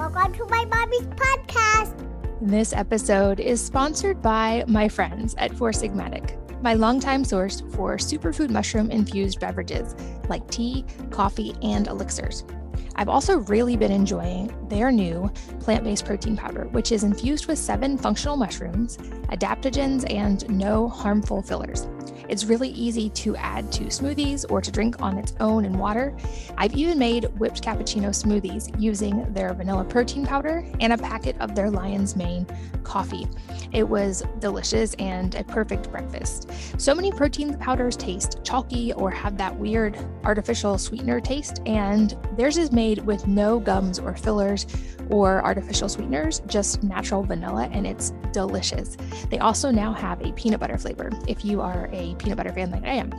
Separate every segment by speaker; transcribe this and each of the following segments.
Speaker 1: Welcome to my mommy's podcast.
Speaker 2: This episode is sponsored by my friends at Four Sigmatic, my longtime source for superfood mushroom infused beverages like tea, coffee, and elixirs. I've also really been enjoying their new plant based protein powder, which is infused with seven functional mushrooms, adaptogens, and no harmful fillers. It's really easy to add to smoothies or to drink on its own in water. I've even made whipped cappuccino smoothies using their vanilla protein powder and a packet of their Lion's Mane coffee. It was delicious and a perfect breakfast. So many protein powders taste chalky or have that weird artificial sweetener taste, and theirs is made with no gums or fillers or artificial sweeteners, just natural vanilla, and it's delicious. They also now have a peanut butter flavor if you are a peanut butter fan like I am.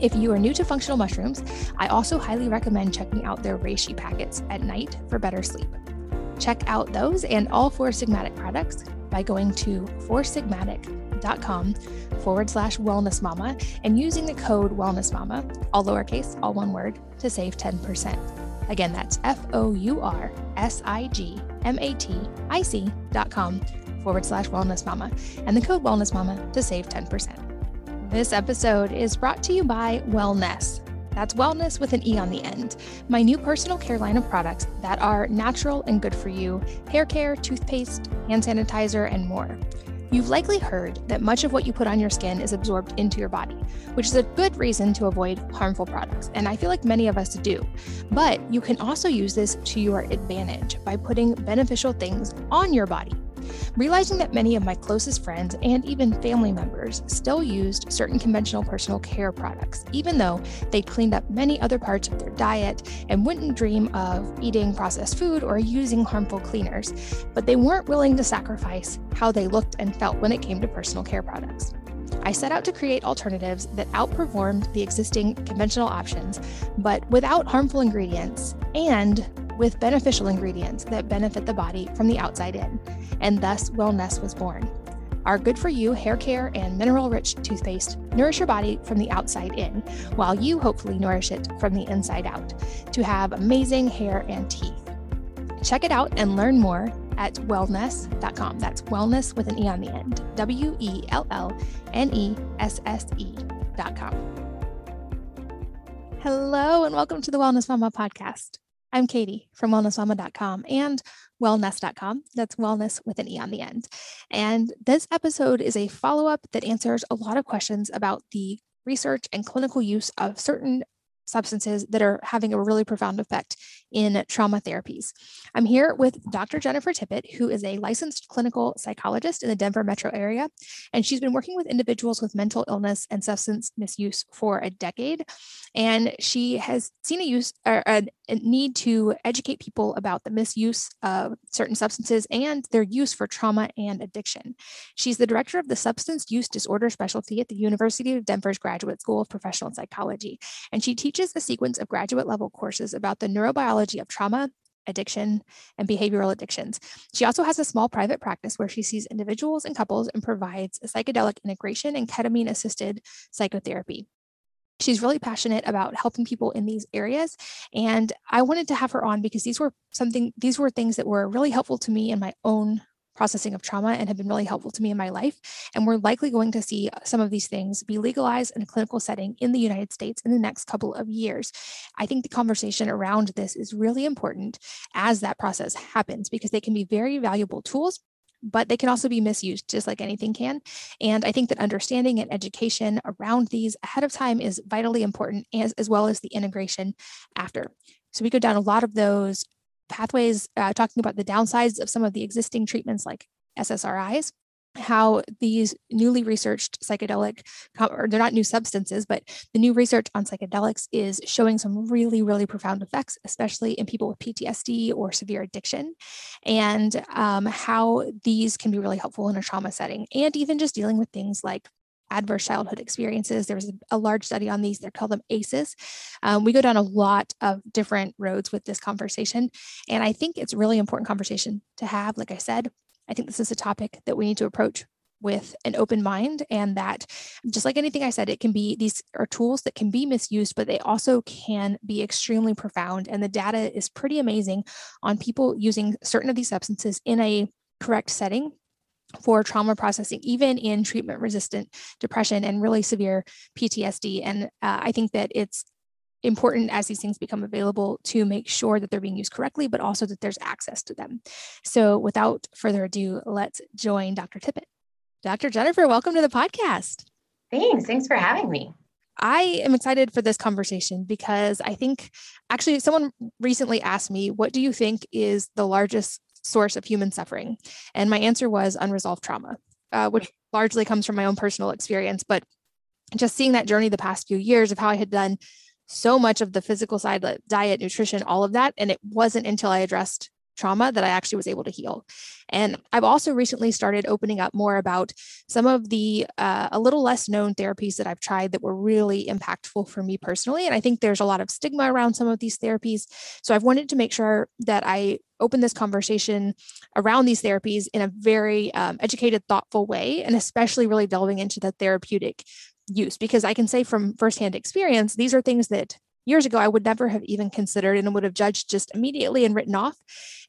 Speaker 2: If you are new to functional mushrooms, I also highly recommend checking out their reishi packets at night for better sleep. Check out those and all Four Sigmatic products by going to foursigmatic.com forward slash wellness mama and using the code wellness mama, all lowercase, all one word, to save 10%. Again, that's F O U R S I G M A T I C dot com forward slash wellness mama and the code wellness mama to save 10%. This episode is brought to you by Wellnesse. That's wellness with an E on the end. My new personal care line of products that are natural and good for you hair care, toothpaste, hand sanitizer, and more. You've likely heard that much of what you put on your skin is absorbed into your body, which is a good reason to avoid harmful products, and I feel like many of us do. But you can also use this to your advantage by putting beneficial things on your body realizing that many of my closest friends and even family members still used certain conventional personal care products, even though they'd cleaned up many other parts of their diet and wouldn't dream of eating processed food or using harmful cleaners, but they weren't willing to sacrifice how they looked and felt when it came to personal care products. I set out to create alternatives that outperformed the existing conventional options, but without harmful ingredients and with beneficial ingredients that benefit the body from the outside in, and thus Wellnesse was born. Our good for you hair care and mineral rich toothpaste nourish your body from the outside in, while you hopefully nourish it from the inside out to have amazing hair and teeth. Check it out and learn more at wellnesse.com. That's wellness with an E on the end. W E L L N E S S E.com. Hello, and welcome to the Wellness Mama podcast. I'm Katie from wellnessmama.com and wellnesse.com. That's wellness with an E on the end. And this episode is a follow up that answers a lot of questions about the research and clinical use of certain substances that are having a really profound effect in trauma therapies. I'm here with Dr. Jennifer Tippett, who is a licensed clinical psychologist in the Denver metro area, and she's been working with individuals with mental illness and substance misuse for a decade. And she has seen a use or a, a need to educate people about the misuse of certain substances and their use for trauma and addiction. She's the director of the substance use disorder specialty at the University of Denver's Graduate School of Professional Psychology, and she teaches a sequence of graduate level courses about the neurobiology of trauma, addiction, and behavioral addictions. She also has a small private practice where she sees individuals and couples and provides psychedelic integration and ketamine assisted psychotherapy. She's really passionate about helping people in these areas. And I wanted to have her on because these were something, these were things that were really helpful to me in my own processing of trauma and have been really helpful to me in my life. And we're likely going to see some of these things be legalized in a clinical setting in the United States in the next couple of years. I think the conversation around this is really important as that process happens because they can be very valuable tools but they can also be misused just like anything can. And I think that understanding and education around these ahead of time is vitally important, as, as well as the integration after. So we go down a lot of those pathways, uh, talking about the downsides of some of the existing treatments like SSRIs, how these newly researched psychedelic, or they're not new substances, but the new research on psychedelics is showing some really, really profound effects, especially in people with PTSD or severe addiction, and um, how these can be really helpful in a trauma setting, and even just dealing with things like adverse childhood experiences. There was a large study on these. They're called them ACEs. Um, we go down a lot of different roads with this conversation. And I think it's really important conversation to have. Like I said, I think this is a topic that we need to approach with an open mind and that just like anything i said it can be these are tools that can be misused but they also can be extremely profound and the data is pretty amazing on people using certain of these substances in a correct setting for trauma processing, even in treatment resistant depression and really severe PTSD. And uh, I think that it's important as these things become available to make sure that they're being used correctly, but also that there's access to them. So without further ado, let's join Dr. Tippett. Dr. Jennifer, welcome to the podcast.
Speaker 3: Thanks. Thanks for having me.
Speaker 2: I am excited for this conversation because I think actually someone recently asked me, What do you think is the largest source of human suffering? And my answer was unresolved trauma, uh, which largely comes from my own personal experience. But just seeing that journey the past few years of how I had done so much of the physical side, like diet, nutrition, all of that. And it wasn't until I addressed trauma that I actually was able to heal. And I've also recently started opening up more about some of the uh, a little less known therapies that I've tried that were really impactful for me personally. And I think there's a lot of stigma around some of these therapies. So I've wanted to make sure that I open this conversation around these therapies in a very um, educated, thoughtful way, and especially really delving into the therapeutic use because I can say from firsthand experience, these are things that years ago I would never have even considered and would have judged just immediately and written off.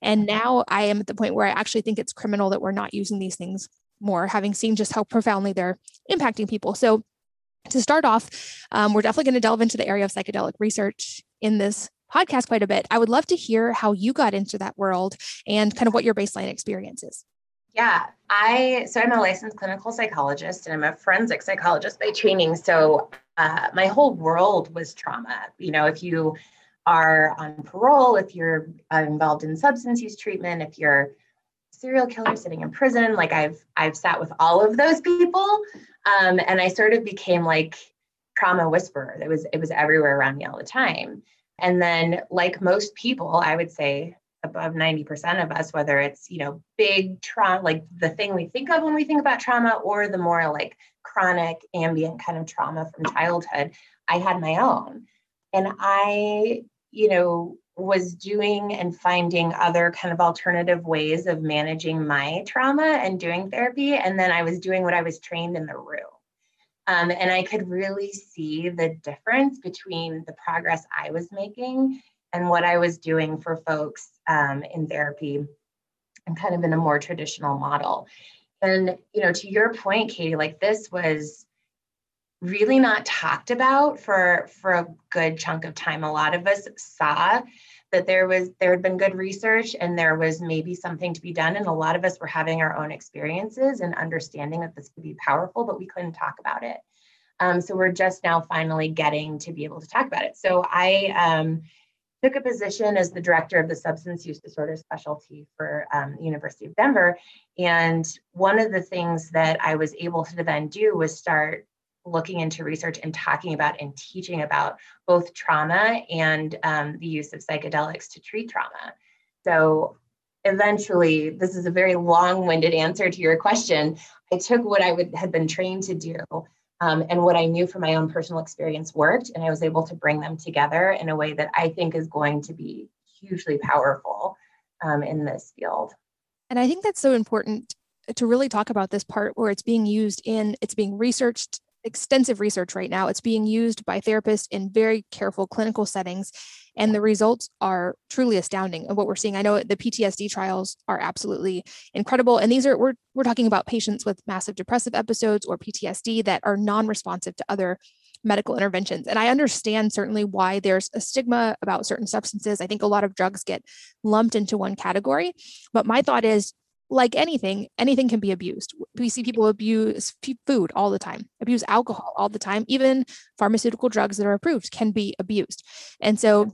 Speaker 2: And now I am at the point where I actually think it's criminal that we're not using these things more, having seen just how profoundly they're impacting people. So, to start off, um, we're definitely going to delve into the area of psychedelic research in this podcast quite a bit. I would love to hear how you got into that world and kind of what your baseline experience is.
Speaker 3: Yeah, I so I'm a licensed clinical psychologist and I'm a forensic psychologist by training. So uh, my whole world was trauma. You know, if you are on parole, if you're involved in substance use treatment, if you're serial killer sitting in prison, like I've I've sat with all of those people, um, and I sort of became like trauma whisperer. It was it was everywhere around me all the time. And then, like most people, I would say above 90% of us, whether it's, you know, big trauma, like the thing we think of when we think about trauma, or the more like chronic ambient kind of trauma from childhood, I had my own. And I, you know, was doing and finding other kind of alternative ways of managing my trauma and doing therapy. And then I was doing what I was trained in the room. Um, and I could really see the difference between the progress I was making and what I was doing for folks um, in therapy and kind of in a more traditional model. And, you know, to your point, Katie, like this was really not talked about for for a good chunk of time. A lot of us saw that there was there had been good research and there was maybe something to be done. And a lot of us were having our own experiences and understanding that this could be powerful but we couldn't talk about it. Um, so we're just now finally getting to be able to talk about it. So i um, took a position as the director of the substance use disorder specialty for um, University of Denver. And one of the things that I was able to then do was start looking into research and talking about and teaching about both trauma and um, the use of psychedelics to treat trauma. So eventually, this is a very long-winded answer to your question. I took what I would had been trained to do um, and what I knew from my own personal experience worked, and I was able to bring them together in a way that I think is going to be hugely powerful um, in this field.
Speaker 2: And I think that's so important to really talk about this part where it's being used in, it's being researched extensive research right now. It's being used by therapists in very careful clinical settings, and the results are truly astounding of what we're seeing. I know the PTSD trials are absolutely incredible, and these are we're we're talking about patients with massive depressive episodes or PTSD that are non-responsive to other medical interventions. And I understand certainly why there's a stigma about certain substances. I think a lot of drugs get lumped into one category, but my thought is like anything, anything can be abused. We see people abuse food all the time, abuse alcohol all the time. Even pharmaceutical drugs that are approved can be abused. And so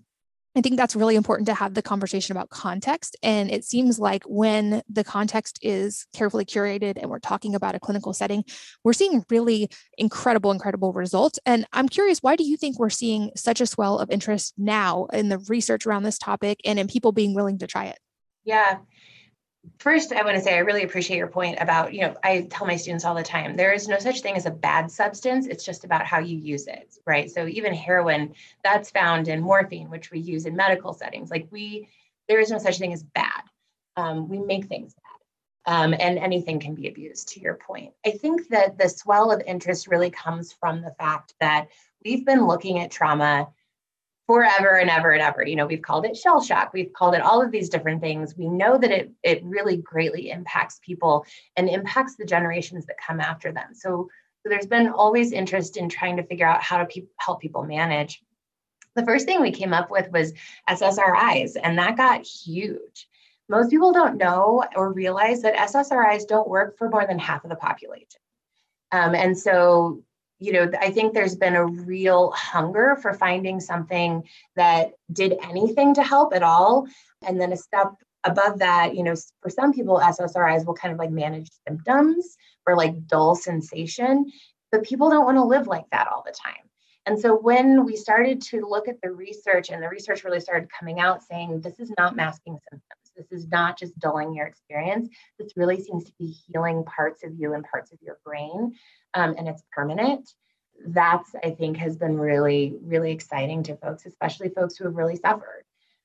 Speaker 2: I think that's really important to have the conversation about context. And it seems like when the context is carefully curated and we're talking about a clinical setting, we're seeing really incredible, incredible results. And I'm curious, why do you think we're seeing such a swell of interest now in the research around this topic and in people being willing to try it?
Speaker 3: Yeah, first i want to say i really appreciate your point about you know i tell my students all the time there is no such thing as a bad substance it's just about how you use it right? So even heroin that's found in morphine which we use in medical settings. Like we there is no such thing as bad. Um, we make things bad. Um, and anything can be abused, to your point. I think that the swell of interest really comes from the fact that we've been looking at trauma forever and ever and ever. You know, we've called it shell shock, we've called it all of these different things. We know that it it really greatly impacts people and impacts the generations that come after them. So, so there's been always interest in trying to figure out how to pe- help people manage. The first thing we came up with was SSRIs, and that got huge. Most people don't know or realize that SSRIs don't work for more than half of the population. Um, and so you know, I think there's been a real hunger for finding something that did anything to help at all. And then a step above that, you know, for some people, SSRIs will kind of like manage symptoms or like dull sensation, but people don't want to live like that all the time. And so when we started to look at the research, and the research really started coming out saying this is not masking symptoms, this is not just dulling your experience, this really seems to be healing parts of you and parts of your brain um, and it's permanent. That's i think has been really really exciting to folks especially folks who have really suffered.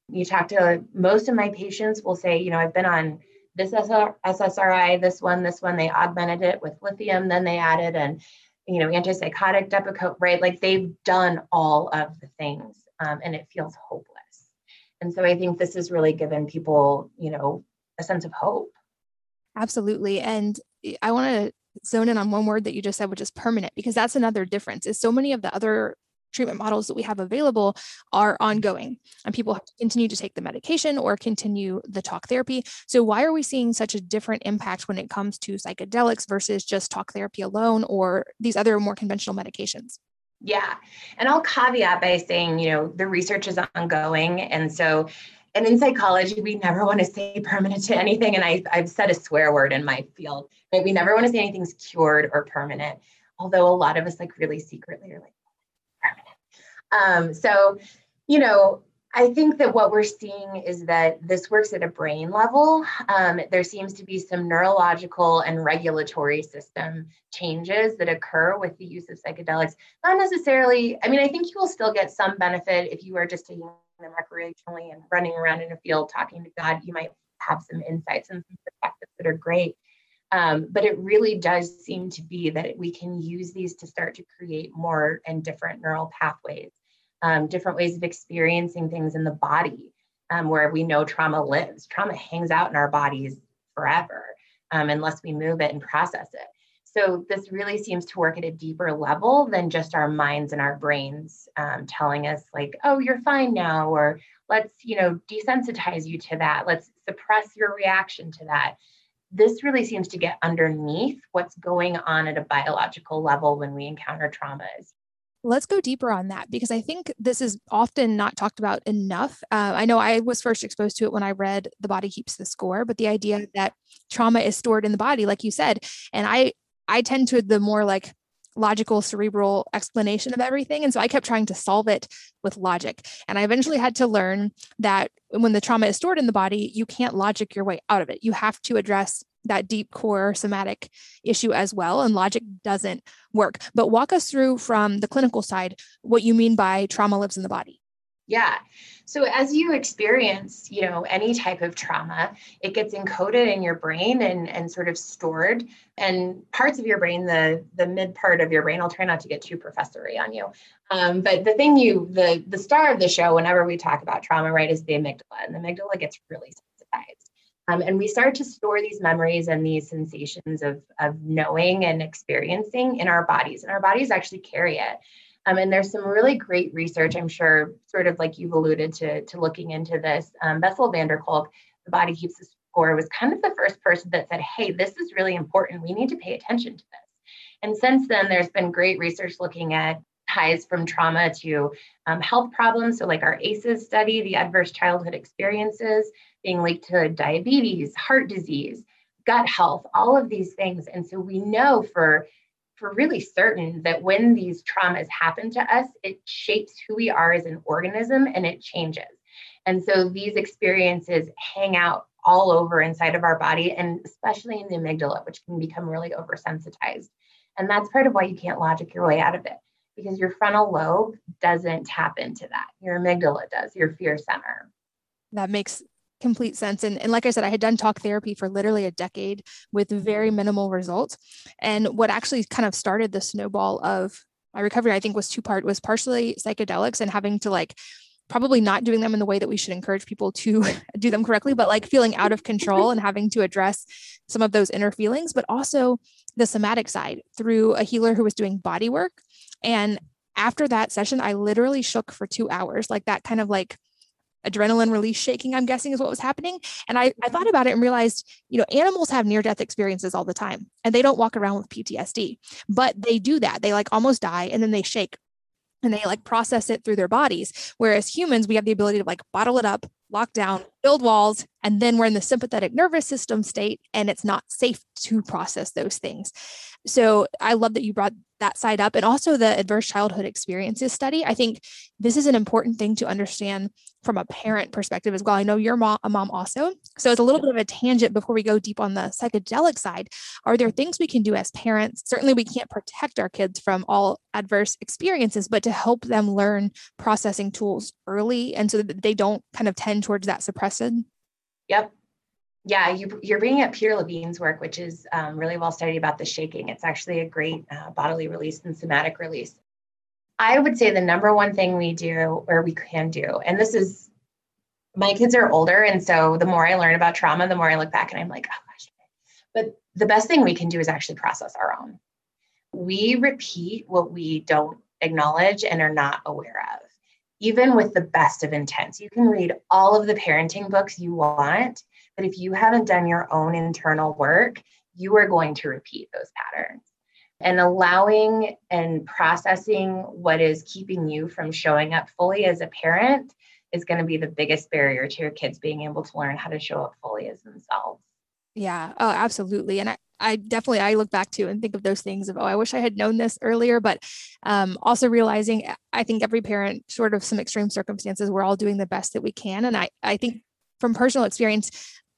Speaker 3: You talk to most of my patients will say you know i've been on this ssri this one this one. They augmented it with lithium then they added and you know antipsychotic depakote right? Like they've done all of the things um, and it feels hopeless and so i think this has really given people you know a sense of hope
Speaker 2: absolutely and i want to zone in on one word that you just said, which is permanent, because that's another difference. Is so many of the other treatment models that we have available are ongoing and people continue to take the medication or continue the talk therapy. So why are we seeing such a different impact when it comes to psychedelics versus just talk therapy alone or these other more conventional medications?
Speaker 3: Yeah. And I'll caveat by saying, you know, the research is ongoing. And so and in psychology, we never want to say permanent to anything. And I, I've said a swear word in my field, right? We never want to say anything's cured or permanent. Although a lot of us like really secretly are like permanent. Um, so, you know, I think that what we're seeing is that this works at a brain level. Um, there seems to be some neurological and regulatory system changes that occur with the use of psychedelics. Not necessarily, I mean, I think you will still get some benefit if you are just taking them recreationally and running around in a field talking to God, you might have some insights and some perspectives that are great. Um, but it really does seem to be that we can use these to start to create more and different neural pathways, um, different ways of experiencing things in the body, um, where we know trauma lives. Trauma hangs out in our bodies forever um, unless we move it and process it. So this really seems to work at a deeper level than just our minds and our brains um, telling us like, oh, you're fine now, or let's, you know, desensitize you to that. Let's suppress your reaction to that. This really seems to get underneath what's going on at a biological level when we encounter traumas.
Speaker 2: Let's go deeper on that because I think this is often not talked about enough. Uh, I know I was first exposed to it when I read The Body Keeps the Score, but the idea that trauma is stored in the body, like you said, and I I tend to the more like logical cerebral explanation of everything and so i kept trying to solve it with logic and i eventually had to learn that when the trauma is stored in the body you can't logic your way out of it you have to address that deep core somatic issue as well and logic doesn't work but walk us through from the clinical side what you mean by trauma lives in the body
Speaker 3: yeah. So as you experience, you know, any type of trauma, it gets encoded in your brain and and sort of stored. And parts of your brain, the the mid part of your brain, I'll try not to get too professory on you. Um, but the thing you the the star of the show, whenever we talk about trauma, right, is the amygdala, and the amygdala gets really. Um, and we start to store these memories and these sensations of of knowing and experiencing in our bodies, and our bodies actually carry it. Um, and there's some really great research, I'm sure, sort of like you've alluded to, to looking into this. Um, Bessel van der Kolk, The Body Keeps the Score, was kind of the first person that said, hey, this is really important. We need to pay attention to this. And since then, there's been great research looking at ties from trauma to um, health problems. So, like our ACEs study, the adverse childhood experiences being linked to diabetes, heart disease, gut health, all of these things. And so, we know for for really certain that when these traumas happen to us, it shapes who we are as an organism and it changes. And so these experiences hang out all over inside of our body and especially in the amygdala, which can become really oversensitized. And that's part of why you can't logic your way out of it because your frontal lobe doesn't tap into that. Your amygdala does, your fear center.
Speaker 2: That makes complete sense. And, and like I said, I had done talk therapy for literally a decade with very mm-hmm. minimal results. And what actually kind of started the snowball of my recovery, I think was two part was partially psychedelics and having to like probably not doing them in the way that we should encourage people to do them correctly, but like feeling out of control and having to address some of those inner feelings, but also the somatic side through a healer who was doing body work. And after that session, I literally shook for two hours, like that kind of like adrenaline release shaking, I'm guessing is what was happening. And I, I thought mm-hmm. about it and realized, you know, animals have near death experiences all the time and they don't walk around with PTSD, but they do that. They like almost die and then they shake and they like process it through their bodies. Whereas humans, we have the ability to like bottle it up, lock down, build walls, and then we're in the sympathetic nervous system state and it's not safe to process those things. So I love that you brought that side up and also the adverse childhood experiences study. I think this is an important thing to understand from a parent perspective as well. I know you're a mom also. So it's a little bit of a tangent before we go deep on the psychedelic side. Are there things we can do as parents? Certainly, we can't protect our kids from all adverse experiences, but to help them learn processing tools early and so that they don't kind of tend towards that suppressed.
Speaker 3: Yep. Yeah, you, you're bringing up Peter Levine's work, which is um, really well studied about the shaking. It's actually a great uh, bodily release and somatic release. I would say the number one thing we do or we can do, and this is my kids are older. And so the more I learn about trauma, the more I look back and I'm like, oh gosh. But the best thing we can do is actually process our own. We repeat what we don't acknowledge and are not aware of, even with the best of intents. You can read all of the parenting books you want but if you haven't done your own internal work, you are going to repeat those patterns. And allowing and processing what is keeping you from showing up fully as a parent is going to be the biggest barrier to your kids being able to learn how to show up fully as themselves.
Speaker 2: Yeah. Oh, absolutely. And I, I definitely I look back to and think of those things of oh I wish I had known this earlier but um, also realizing I think every parent short of some extreme circumstances we're all doing the best that we can and I I think from personal experience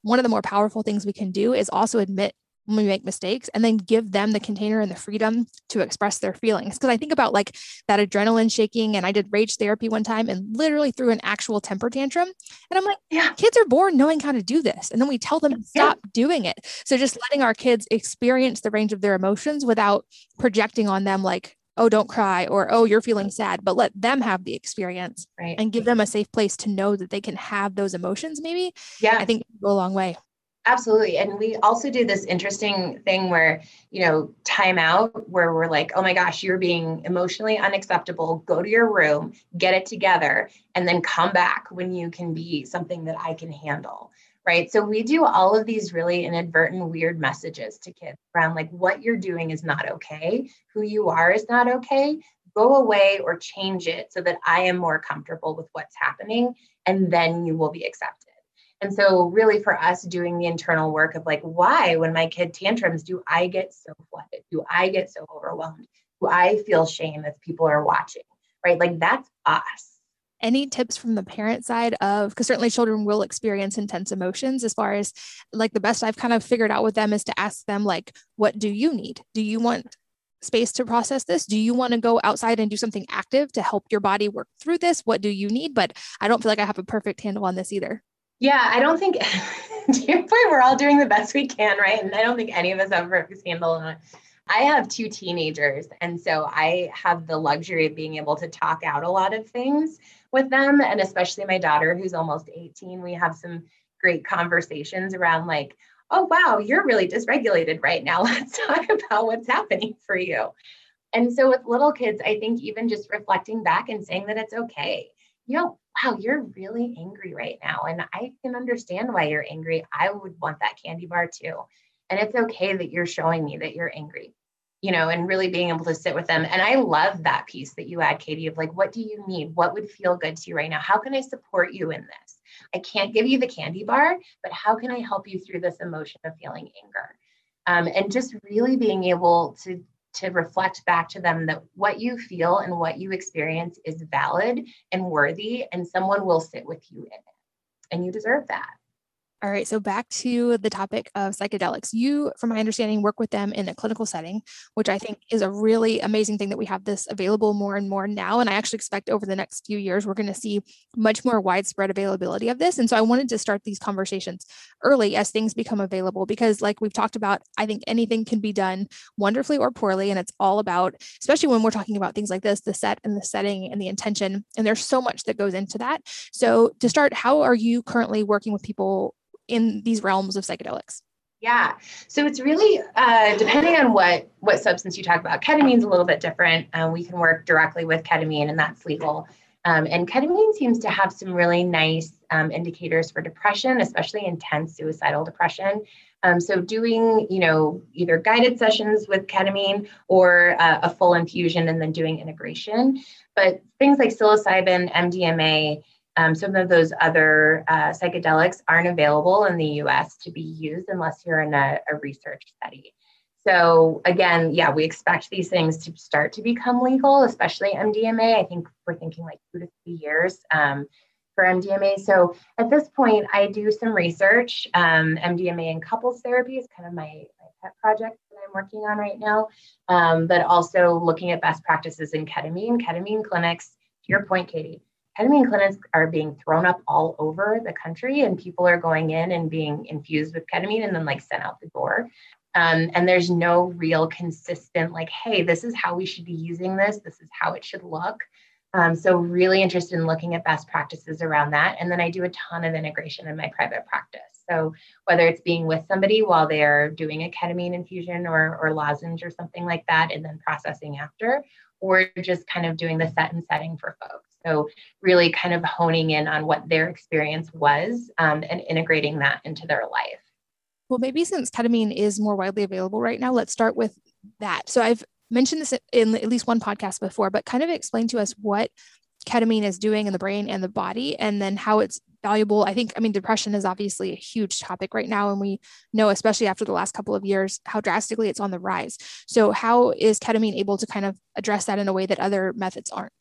Speaker 2: one of the more powerful things we can do is also admit when we make mistakes and then give them the container and the freedom to express their feelings. Because I think about like that adrenaline shaking, and I did rage therapy one time and literally threw an actual temper tantrum. And I'm like, yeah, kids are born knowing how to do this. And then we tell them to stop yeah. doing it. So just letting our kids experience the range of their emotions without projecting on them like, oh, don't cry, or oh, you're feeling sad, but let them have the experience right. and give them a safe place to know that they can have those emotions, maybe. Yeah. I think go a long way.
Speaker 3: Absolutely. And we also do this interesting thing where, you know, time out where we're like, oh my gosh, you're being emotionally unacceptable. Go to your room, get it together, and then come back when you can be something that I can handle right? So we do all of these really inadvertent weird messages to kids around like what you're doing is not okay, who you are is not okay. Go away or change it so that I am more comfortable with what's happening, and then you will be accepted. And so, really, for us doing the internal work of like, why, when my kid tantrums, do I get so flooded? Do I get so overwhelmed? Do I feel shame if people are watching? Right? Like, that's us
Speaker 2: any tips from the parent side of because certainly children will experience intense emotions as far as like the best i've kind of figured out with them is to ask them like what do you need? Do you want space to process this? Do you want to go outside and do something active to help your body work through this? What do you need? But i don't feel like i have a perfect handle on this either.
Speaker 3: Yeah i don't think to your point we're all doing the best we can right? And i don't think any of us have a perfect handle on it I have two teenagers, and so I have the luxury of being able to talk out a lot of things with them. And especially my daughter, who's almost 18, we have some great conversations around, like, oh, wow, you're really dysregulated right now. Let's talk about what's happening for you. And so with little kids, I think even just reflecting back and saying that it's okay. You know, wow, you're really angry right now. And I can understand why you're angry. I would want that candy bar too. And it's okay that you're showing me that you're angry you know, and really being able to sit with them. And I love that piece that you add, Katie, of like, what do you need? What would feel good to you right now? How can I support you in this? I can't give you the candy bar, but how can I help you through this emotion of feeling anger? Um, and just really being able to to reflect back to them that what you feel and what you experience is valid and worthy, and someone will sit with you in it. And you deserve that.
Speaker 2: All right, so back to the topic of psychedelics. You, from my understanding, work with them in a clinical setting, which I think is a really amazing thing that we have this available more and more now. And I actually expect over the next few years, we're going to see much more widespread availability of this. And so I wanted to start these conversations early as things become available, because, like we've talked about, I think anything can be done wonderfully or poorly. And it's all about, especially when we're talking about things like this, the set and the setting and the intention. And there's so much that goes into that. So, to start, how are you currently working with people? In these realms of psychedelics?
Speaker 3: Yeah, so it's really uh, depending on what what substance you talk about. Ketamine's a little bit different. Um, we can work directly with ketamine, and that's legal. Um, and ketamine seems to have some really nice um, indicators for depression, especially intense suicidal depression. Um, so doing, you know, either guided sessions with ketamine or uh, a full infusion and then doing integration. But things like psilocybin, MDMA, um, some of those other uh, psychedelics aren't available in the US to be used unless you're in a, a, research study. So, again, yeah, we expect these things to start to become legal, especially MDMA. I think we're thinking like two to three years um, for MDMA. So, at this point, I do some research. Um, MDMA and couples therapy is kind of my, my pet project that I'm working on right now, um, but also looking at best practices in ketamine, ketamine clinics. To your point, Katie, ketamine clinics are being thrown up all over the country and people are going in and being infused with ketamine and then like sent out the door. Um, and there's no real consistent like hey this is how we should be using this. This is how it should look. Um, so really interested in looking at best practices around that. And then i do a ton of integration in my private practice. So whether it's being with somebody while they're doing a ketamine infusion or, or lozenge or something like that and then processing after or just kind of doing the set and setting for folks so, really kind of honing in on what their experience was um, and integrating that into their life.
Speaker 2: Well, maybe since ketamine is more widely available right now, let's start with that. So, I've mentioned this in at least one podcast before, but kind of explain to us what ketamine is doing in the brain and the body and then how it's valuable. I think, I mean, depression is obviously a huge topic right now. And we know, especially after the last couple of years, how drastically it's on the rise. So, how is ketamine able to kind of address that in a way that other methods aren't?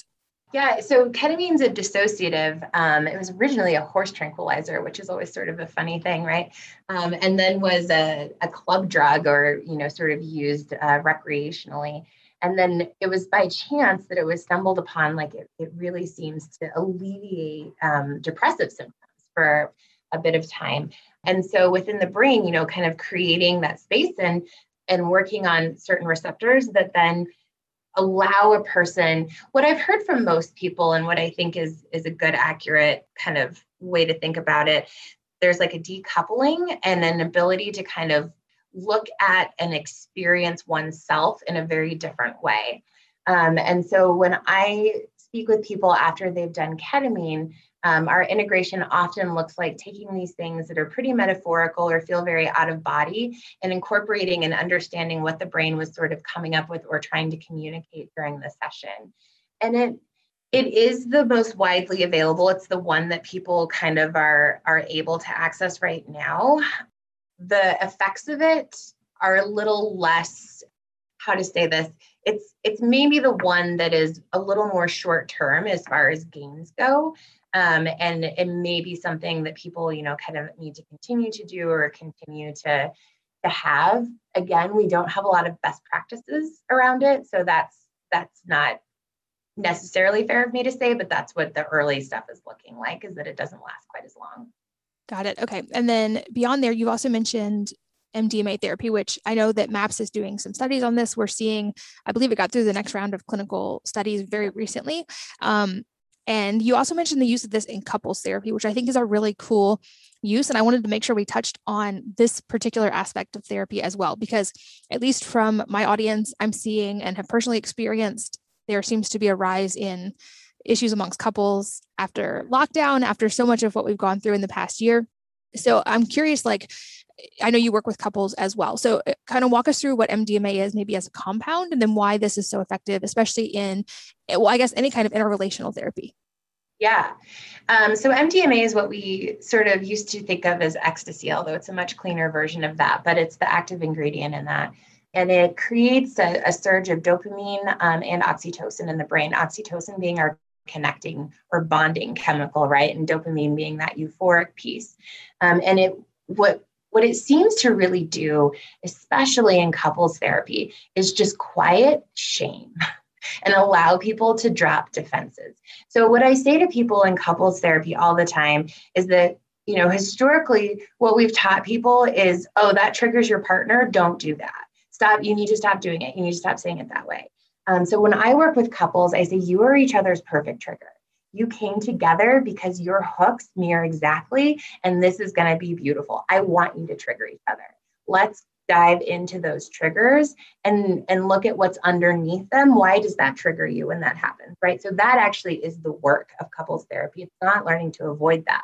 Speaker 3: Yeah, so ketamine's a dissociative. Um, it was originally a horse tranquilizer, which is always sort of a funny thing, right? Um, and then was a, a club drug or, you know, sort of used uh, recreationally. And then it was by chance that it was stumbled upon, like it, it really seems to alleviate um, depressive symptoms for a bit of time. And so within the brain, you know, kind of creating that space and and working on certain receptors that then allow a person what i've heard from most people and what i think is is a good accurate kind of way to think about it there's like a decoupling and an ability to kind of look at and experience oneself in a very different way. Um, and so when i speak with people after they've done ketamine um, our integration often looks like taking these things that are pretty metaphorical or feel very out of body and incorporating and understanding what the brain was sort of coming up with or trying to communicate during the session. And it it is the most widely available. It's the one that people kind of are are able to access right now. The effects of it are a little less how to say this it's it's maybe the one that is a little more short term as far as gains go um, and it may be something that people you know kind of need to continue to do or continue to to have again we don't have a lot of best practices around it so that's that's not necessarily fair of me to say but that's what the early stuff is looking like is that it doesn't last quite as long
Speaker 2: got it okay and then beyond there you've also mentioned MDMA therapy, which I know that MAPS is doing some studies on this. We're seeing, I believe it got through the next round of clinical studies very recently. Um, and you also mentioned the use of this in couples therapy, which I think is a really cool use. And I wanted to make sure we touched on this particular aspect of therapy as well, because at least from my audience, I'm seeing and have personally experienced, there seems to be a rise in issues amongst couples after lockdown, after so much of what we've gone through in the past year. So I'm curious, like, I know you work with couples as well. So, uh, kind of walk us through what MDMA is, maybe as a compound, and then why this is so effective, especially in, eh, well, I guess any kind of interrelational therapy.
Speaker 3: Yeah. Um, so MDMA is what we sort of used to think of as ecstasy, although it's a much cleaner version of that, but it's the active ingredient in that. And it creates a, a surge of dopamine um, and oxytocin in the brain, oxytocin being our connecting or bonding chemical, right? And dopamine being that euphoric piece. Um, and it what what it seems to really do, especially in couples therapy, is just quiet shame. and allow people to drop defenses. So, what I say to people in couples therapy all the time is that, you know, historically, what we've taught people is, oh, that triggers your partner. Don't do that. Stop. You need to stop doing it. You need to stop saying it that way. Um, so, when I work with couples, I say, you are each other's perfect trigger. You came together because your hooks mirror exactly, and this is going to be beautiful. I want you to trigger each other. Let's dive into those triggers and and look at what's underneath them why does that trigger you when that happens right so that actually is the work of couples therapy it's not learning to avoid that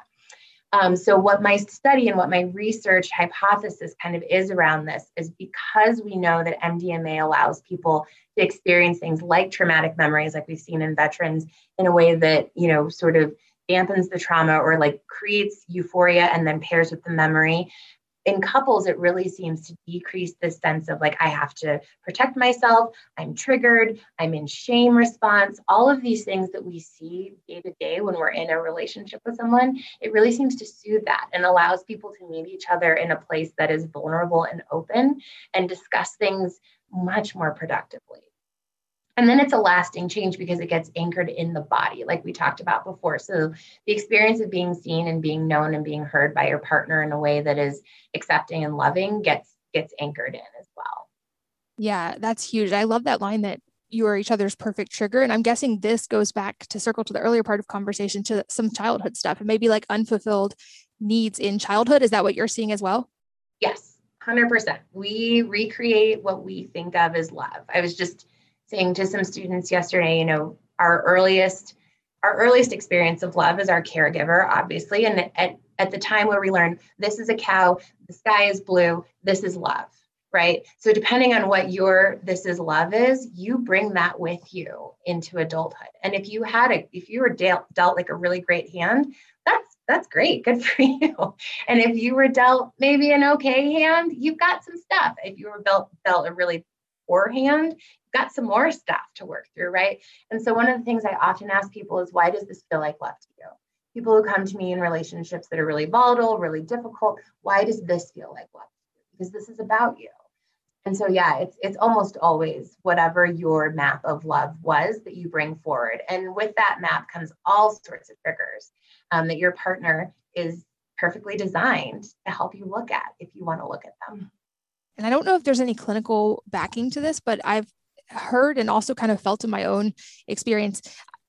Speaker 3: um, so what my study and what my research hypothesis kind of is around this is because we know that mdma allows people to experience things like traumatic memories like we've seen in veterans in a way that you know sort of dampens the trauma or like creates euphoria and then pairs with the memory in couples, it really seems to decrease this sense of like, I have to protect myself, I'm triggered, I'm in shame response, all of these things that we see day to day when we're in a relationship with someone, it really seems to soothe that and allows people to meet each other in a place that is vulnerable and open and discuss things much more productively. And then it's a lasting change because it gets anchored in the body, like we talked about before. So the experience of being seen and being known and being heard by your partner in a way that is accepting and loving gets gets anchored in as well.
Speaker 2: Yeah, that's huge. I love that line that you are each other's perfect trigger. And I'm guessing this goes back to circle to the earlier part of conversation to some childhood stuff and maybe like unfulfilled needs in childhood. Is that what you're seeing as well?
Speaker 3: Yes, 100%. We recreate what we think of as love. I was just saying to some students yesterday, you know, our earliest our earliest experience of love is our caregiver, obviously. And at, at the time where we learn this is a cow, the sky is blue, this is love, right? So depending on what your this is love is, you bring that with you into adulthood. And if you had a if you were dealt, dealt like a really great hand, that's that's great, good for you. And if you were dealt maybe an okay hand, you've got some stuff. If you were dealt dealt a really poor hand, got some more stuff to work through, right? And so one of the things I often ask people is why does this feel like love to you? People who come to me in relationships that are really volatile, really difficult, why does this feel like love to you? Because this is about you. And so yeah, it's it's almost always whatever your map of love was that you bring forward. And with that map comes all sorts of triggers um, that your partner is perfectly designed to help you look at if you want to look at them.
Speaker 2: And I don't know if there's any clinical backing to this, but I've heard and also kind of felt in my own experience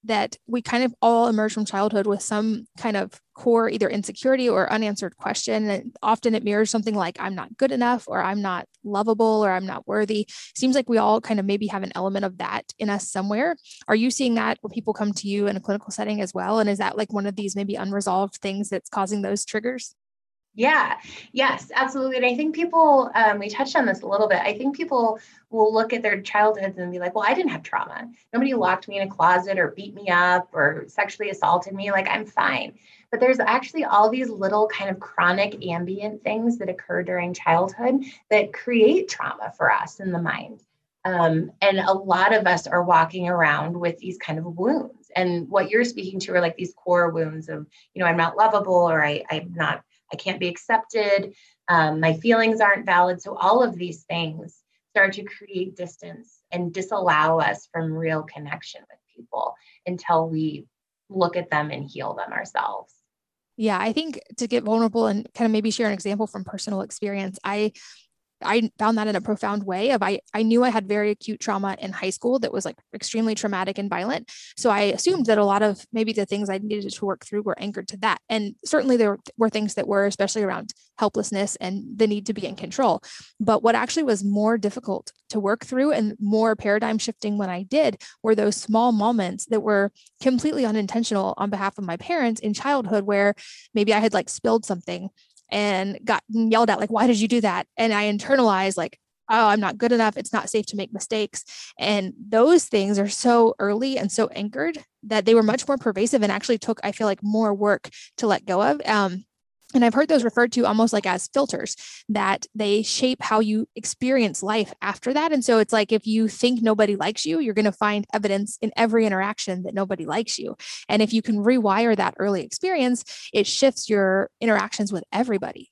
Speaker 2: that we kind of all emerge from childhood with some kind of core either insecurity or unanswered question. And often it mirrors something like i'm not good enough or i'm not lovable or i'm not worthy. Seems like we all kind of maybe have an element of that in us somewhere. Are you seeing that when people come to you in a clinical setting as well? And is that like one of these maybe unresolved things that's causing those triggers
Speaker 3: yeah, yes, absolutely. And I think people, um, we touched on this a little bit. I think people will look at their childhoods and be like, well, I didn't have trauma. Nobody locked me in a closet or beat me up or sexually assaulted me. Like, I'm fine. But there's actually all these little kind of chronic ambient things that occur during childhood that create trauma for us in the mind. Um, and a lot of us are walking around with these kind of wounds. And what you're speaking to are like these core wounds of, you know, I'm not lovable or I, I'm not I can't be accepted. Um, my feelings aren't valid. So all of these things start to create distance and disallow us from real connection with people until we look at them and heal them ourselves.
Speaker 2: Yeah, I think to get vulnerable and kind of maybe share an example from personal experience, I I found that in a profound way of I, I knew I had very acute trauma in high school that was like extremely traumatic and violent. So I assumed that a lot of maybe the things I needed to work through were anchored to that. And certainly there were things that were especially around helplessness and the need to be in control. But what actually was more difficult to work through and more paradigm shifting when I did were those small moments that were completely unintentional on behalf of my parents in childhood where maybe I had like spilled something and got yelled at like why did you do that? And i internalized like oh i'm not good enough. It's not safe to make mistakes. And those things are so early and so anchored that they were much more pervasive and actually took i feel like more work to let go of. Um, and I've heard those referred to almost like as filters that they shape how you experience life after that. And so it's like if you think nobody likes you, you're going to find evidence in every interaction that nobody likes you. And if you can rewire that early experience, it shifts your interactions with everybody.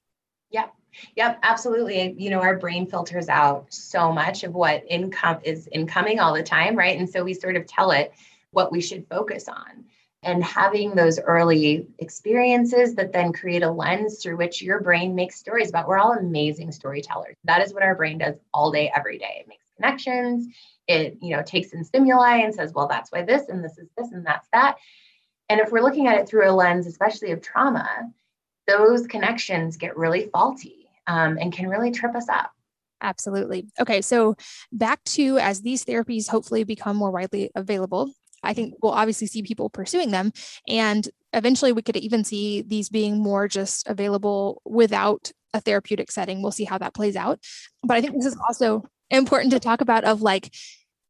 Speaker 3: Yep. Yep, absolutely. You know, our brain filters out so much of what income is incoming all the time, right? And so we sort of tell it what we should focus on. And having those early experiences that then create a lens through which your brain makes stories about. We're all amazing storytellers. That is what our brain does all day, every day. It makes connections. It, you know, takes in stimuli and says, well, that's why this and this is this and that's that. And if we're looking at it through a lens, especially of trauma, those connections get really faulty um, and can really trip us up.
Speaker 2: Absolutely. Okay, so back to as these therapies hopefully become more widely available, I think we'll obviously see people pursuing them. And eventually we could even see these being more just available without a therapeutic setting. We'll see how that plays out. But I think this is also important to talk about of like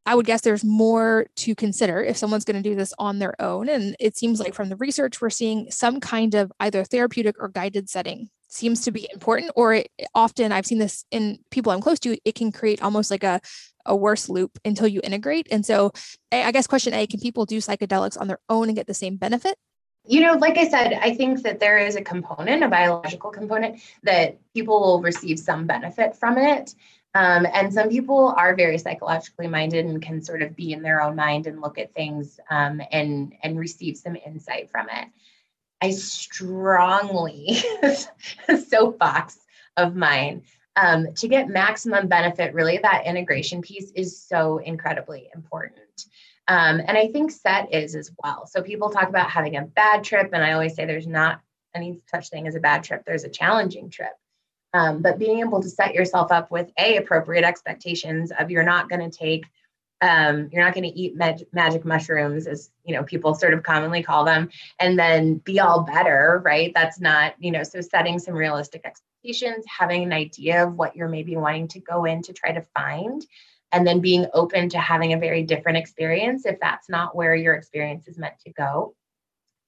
Speaker 2: I would guess there's more to consider if someone's going to do this on their own. And it seems like from the research, we're seeing some kind of either therapeutic or guided setting seems to be important. Or it, often I've seen this in people I'm close to, it can create almost like a, a worse loop until you integrate. And so I guess question A can people do psychedelics on their own and get the same benefit?
Speaker 3: You know, like I said, I think that there is a component, a biological component, that people will receive some benefit from it. Um, and some people are very psychologically minded and can sort of be in their own mind and look at things um, and and receive some insight from it. I strongly soapbox of mine um, to get maximum benefit. Really, that integration piece is so incredibly important. Um, and I think set is as well. So people talk about having a bad trip, and I always say there's not any such thing as a bad trip. There's a challenging trip. Um, but being able to set yourself up with a appropriate expectations of you're not going to take um, you're not going to eat mag- magic mushrooms as you know people sort of commonly call them and then be all better right that's not you know so setting some realistic expectations having an idea of what you're maybe wanting to go in to try to find and then being open to having a very different experience if that's not where your experience is meant to go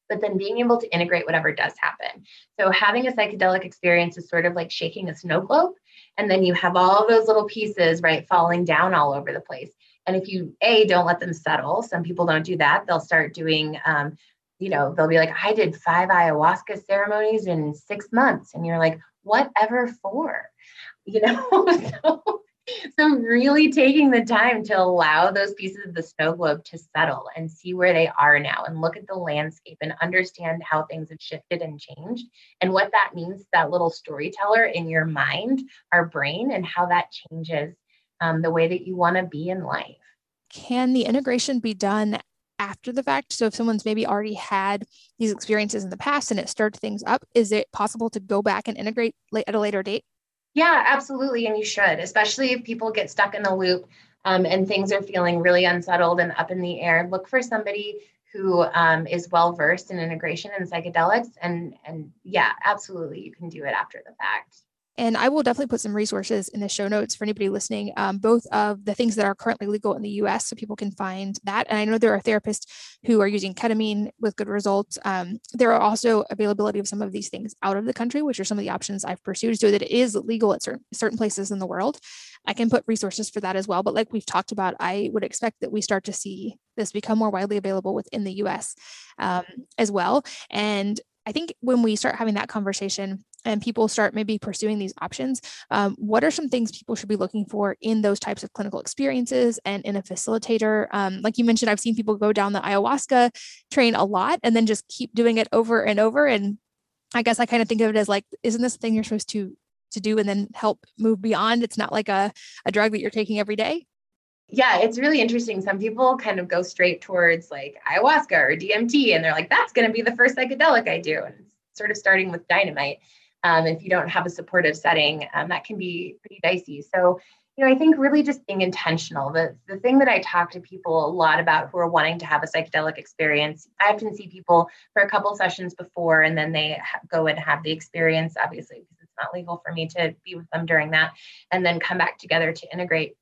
Speaker 3: but then being able to integrate whatever does happen. So having a psychedelic experience is sort of like shaking a snow globe. And then you have all those little pieces, right, falling down all over the place. And if you, A, don't let them settle, some people don't do that. They'll start doing, um, you know, they'll be like, I did five ayahuasca ceremonies in six months. And you're like, whatever for? You know, so so really taking the time to allow those pieces of the snow globe to settle and see where they are now and look at the landscape and understand how things have shifted and changed and what that means that little storyteller in your mind our brain and how that changes um, the way that you want to be in life
Speaker 2: can the integration be done after the fact so if someone's maybe already had these experiences in the past and it stirred things up is it possible to go back and integrate at a later date
Speaker 3: yeah, absolutely. And you should, especially if people get stuck in the loop um, and things are feeling really unsettled and up in the air. Look for somebody who um, is well versed in integration and psychedelics. And, and yeah, absolutely, you can do it after the fact.
Speaker 2: And I will definitely put some resources in the show notes for anybody listening, um, both of the things that are currently legal in the US so people can find that. And I know there are therapists who are using ketamine with good results. Um, there are also availability of some of these things out of the country, which are some of the options I've pursued so that it is legal at certain, certain places in the world. I can put resources for that as well. But like we've talked about, I would expect that we start to see this become more widely available within the US um, as well. And I think when we start having that conversation, and people start maybe pursuing these options, um, what are some things people should be looking for in those types of clinical experiences and in a facilitator? Um, like you mentioned, I've seen people go down the ayahuasca train a lot and then just keep doing it over and over. And I guess I kind of think of it as like, isn't this thing you're supposed to to do and then help move beyond? It's not like a, a drug that you're taking every day
Speaker 3: yeah, it's really interesting. Some people kind of go straight towards like ayahuasca or DMT, and they're like, that's going to be the first psychedelic I do. And sort of starting with dynamite um, if you don't have a supportive setting, um, that can be pretty dicey. So, you know, I think really just being intentional. The, the thing that I talk to people a lot about who are wanting to have a psychedelic experience, I often see people for a couple sessions before, and then they ha- go and have the experience, obviously, because it's not legal for me to be with them during that, and then come back together to integrate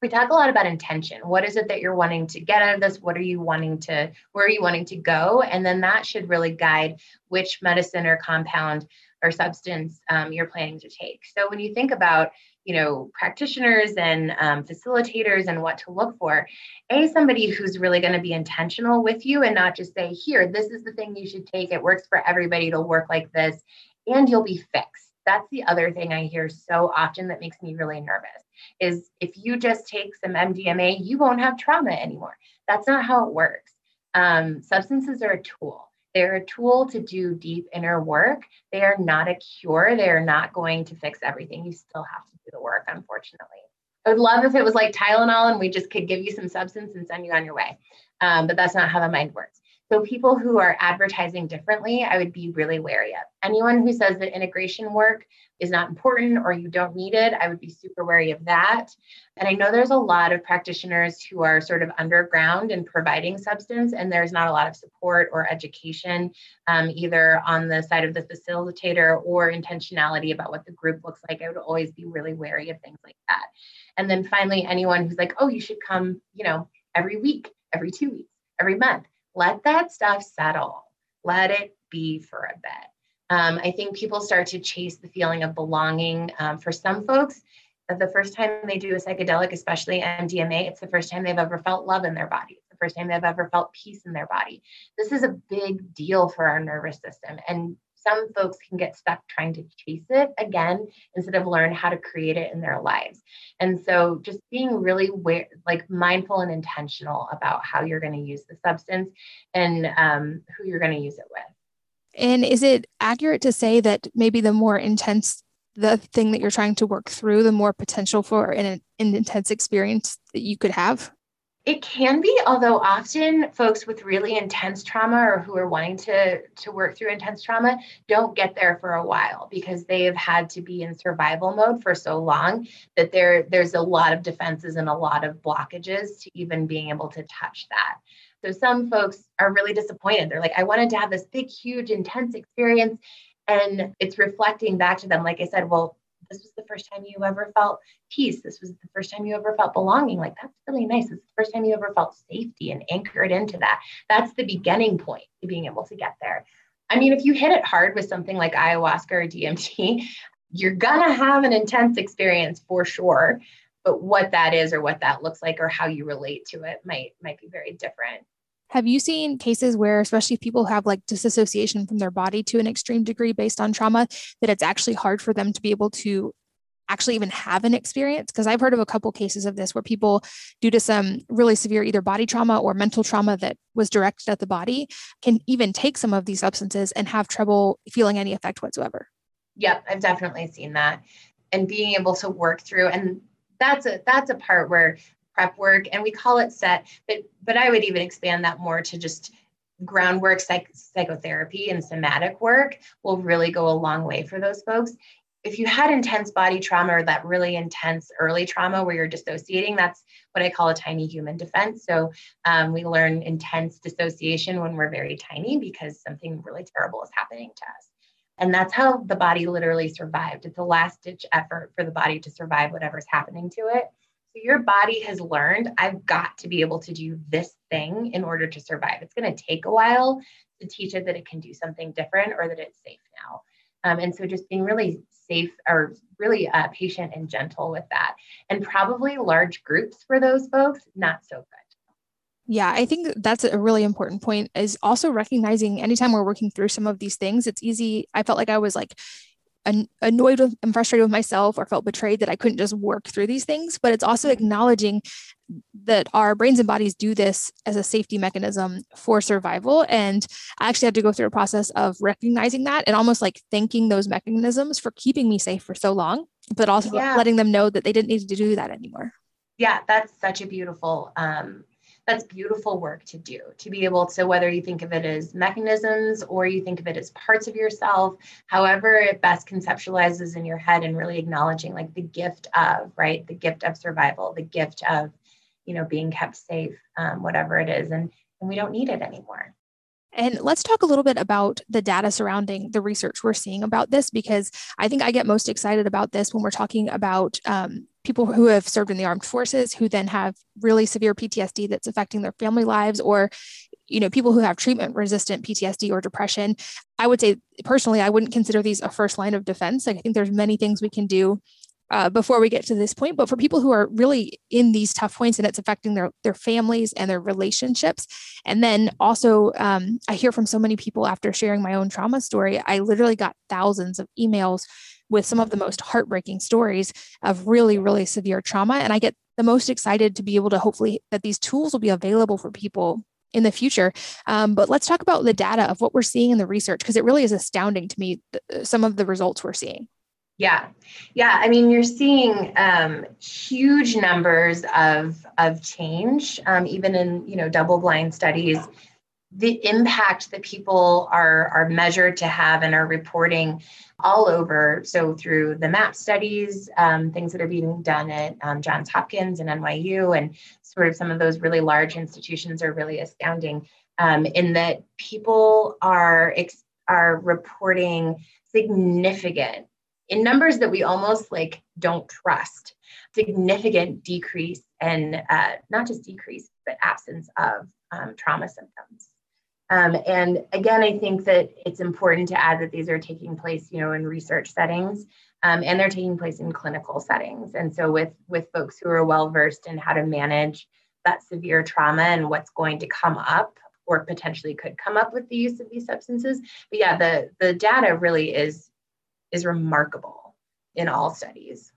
Speaker 3: we talk a lot about intention. What is it that you're wanting to get out of this? What are you wanting to, where are you wanting to go? And then that should really guide which medicine or compound or substance um, you're planning to take. So when you think about, you know, practitioners and um, facilitators and what to look for, a somebody who's really going to be intentional with you and not just say, here, this is the thing you should take. It works for everybody. It'll work like this, and you'll be fixed That's the other thing I hear so often that makes me really nervous is if you just take some MDMA, you won't have trauma anymore. That's not how it works. Um, substances are a tool. They're a tool to do deep inner work. They are not a cure. They are not going to fix everything. You still have to do the work, unfortunately. I would love if it was like Tylenol and we just could give you some substance and send you on your way. Um, but that's not how the mind works. So, people who are advertising differently, I would be really wary of. Anyone who says that integration work is not important or you don't need it, I would be super wary of that. And I know there's a lot of practitioners who are sort of underground in providing substance, and there's not a lot of support or education, um, either on the side of the facilitator or intentionality about what the group looks like. I would always be really wary of things like that. And then finally, anyone who's like, oh, you should come, you know, every week, every two weeks, every month let that stuff settle. Let it be for a bit. Um, I think people start to chase the feeling of belonging. Um, for some folks, the first time they do a psychedelic, especially MDMA, it's the first time they've ever felt love in their body. It's the first time they've ever felt peace in their body. This is a big deal for our nervous system. And some folks can get stuck trying to chase it again instead of learn how to create it in their lives. And so just being really like mindful and intentional about how you're going to use the substance and um, who you're going to use it with.
Speaker 2: And is it accurate to say that maybe the more intense the thing that you're trying to work through, the more potential for an, an intense experience that you could have?
Speaker 3: It can be, although often folks with really intense trauma or who are wanting to, to work through intense trauma don't get there for a while because they have had to be in survival mode for so long that there, there's a lot of defenses and a lot of blockages to even being able to touch that. So some folks are really disappointed. They're like, I wanted to have this big, huge, intense experience. And it's reflecting back to them, like I said, well, this was the first time you ever felt peace. This was the first time you ever felt belonging. Like, that's really nice. It's the first time you ever felt safety and anchored into that. That's the beginning point to being able to get there. I mean, if you hit it hard with something like ayahuasca or DMT, you're going to have an intense experience for sure. But what that is or what that looks like or how you relate to it might might be very different.
Speaker 2: Have you seen cases where, especially if people have like disassociation from their body to an extreme degree based on trauma, that it's actually hard for them to be able to actually even have an experience? Because I've heard of a couple cases of this where people, due to some really severe either body trauma or mental trauma that was directed at the body, can even take some of these substances and have trouble feeling any effect whatsoever.
Speaker 3: Yep, I've definitely seen that. And being able to work through and that's a that's a part where prep work and we call it set but but i would even expand that more to just groundwork psych- psychotherapy and somatic work will really go a long way for those folks if you had intense body trauma or that really intense early trauma where you're dissociating, that's what I call a tiny human defense. So um, we learn intense dissociation when we're very tiny because something really terrible is happening to us. And that's how the body literally survived. It's a last ditch effort for the body to survive whatever's happening to it. Your body has learned, I've got to be able to do this thing in order to survive. It's going to take a while to teach it that it can do something different or that it's safe now. Um, and so just being really safe or really uh, patient and gentle with that. And probably large groups for those folks, not so good.
Speaker 2: Yeah, I think that's a really important point is also recognizing anytime we're working through some of these things, it's easy. I felt like I was like annoyed with and frustrated with myself or felt betrayed that I couldn't just work through these things. But it's also acknowledging that our brains and bodies do this as a safety mechanism for survival. And I actually had to go through a process of recognizing that and almost like thanking those mechanisms for keeping me safe for so long, but also yeah. letting them know that they didn't need to do that anymore.
Speaker 3: Yeah, that's such a beautiful um, that's beautiful work to do to be able to whether you think of it as mechanisms or you think of it as parts of yourself however it best conceptualizes in your head and really acknowledging like the gift of right? The gift of survival the gift of you know being kept safe um, whatever it is and and we don't need it anymore.
Speaker 2: And let's talk a little bit about the data surrounding the research we're seeing about this, because I think I get most excited about this when we're talking about um, people who have served in the armed forces who then have really severe PTSD that's affecting their family lives or you know people who have treatment resistant PTSD or depression I would say personally I wouldn't consider these a first line of defense like I think there's many things we can do uh, before we get to this point. But for people who are really in these tough points and it's affecting their their families and their relationships, and then also um, I hear from so many people after sharing my own trauma story. I literally got thousands of emails with some of the most heartbreaking stories of really really severe trauma, and I get the most excited to be able to hopefully that these tools will be available for people in the future. Um, but let's talk about the data of what we're seeing in the research because it really is astounding to me some of the results we're seeing.
Speaker 3: Yeah, yeah. I mean, you're seeing um, huge numbers of of change, um, even in you know double blind studies. The impact that people are are measured to have and are reporting all over. So through the MAPS studies, um, things that are being done at um, Johns Hopkins and NYU, and sort of some of those really large institutions are really astounding um, in that people are are reporting significant in numbers that we almost like don't trust significant decrease and uh, not just decrease but absence of um, trauma symptoms um, and again i think that it's important to add that these are taking place you know in research settings um, and they're taking place in clinical settings and so with with folks who are well versed in how to manage that severe trauma and what's going to come up or potentially could come up with the use of these substances but yeah the the data really is is remarkable in all studies.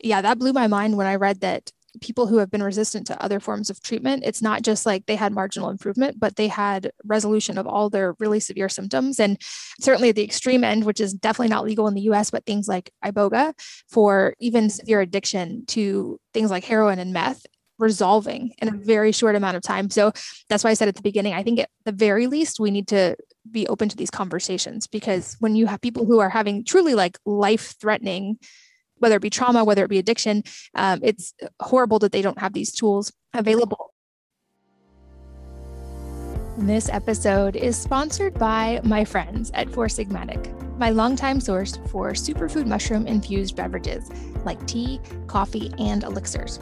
Speaker 2: Yeah, that blew my mind when I read that people who have been resistant to other forms of treatment, it's not just like they had marginal improvement, but they had resolution of all their really severe symptoms. And certainly at the extreme end, which is definitely not legal in the US, but things like iboga for even severe addiction to things like heroin and meth resolving in a very short amount of time. So that's why I said at the beginning, I think at the very least, we need to be open to these conversations because when you have people who are having truly like life threatening whether it be trauma whether it be addiction um, it's horrible that they don't have these tools available this episode is sponsored by my friends at Four Sigmatic, my longtime source for superfood mushroom infused beverages like tea, coffee, and elixirs.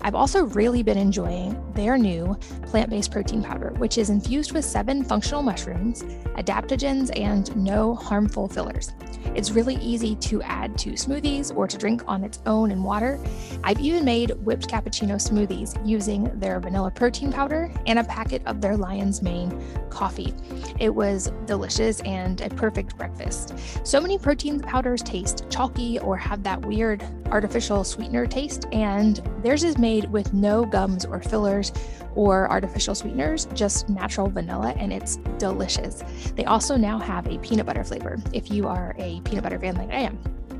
Speaker 2: I've also really been enjoying their new plant based protein powder, which is infused with seven functional mushrooms, adaptogens, and no harmful fillers. It's really easy to add to smoothies or to drink on its own in water. I've even made whipped cappuccino smoothies using their vanilla protein powder and a packet of their Lion's Mane coffee. It was delicious and a perfect breakfast. So many protein powders taste chalky or have that weird artificial sweetener taste, and theirs is made with no gums or fillers or artificial sweeteners, just natural vanilla, and it's delicious. They also now have a peanut butter flavor if you are a peanut butter fan like I am.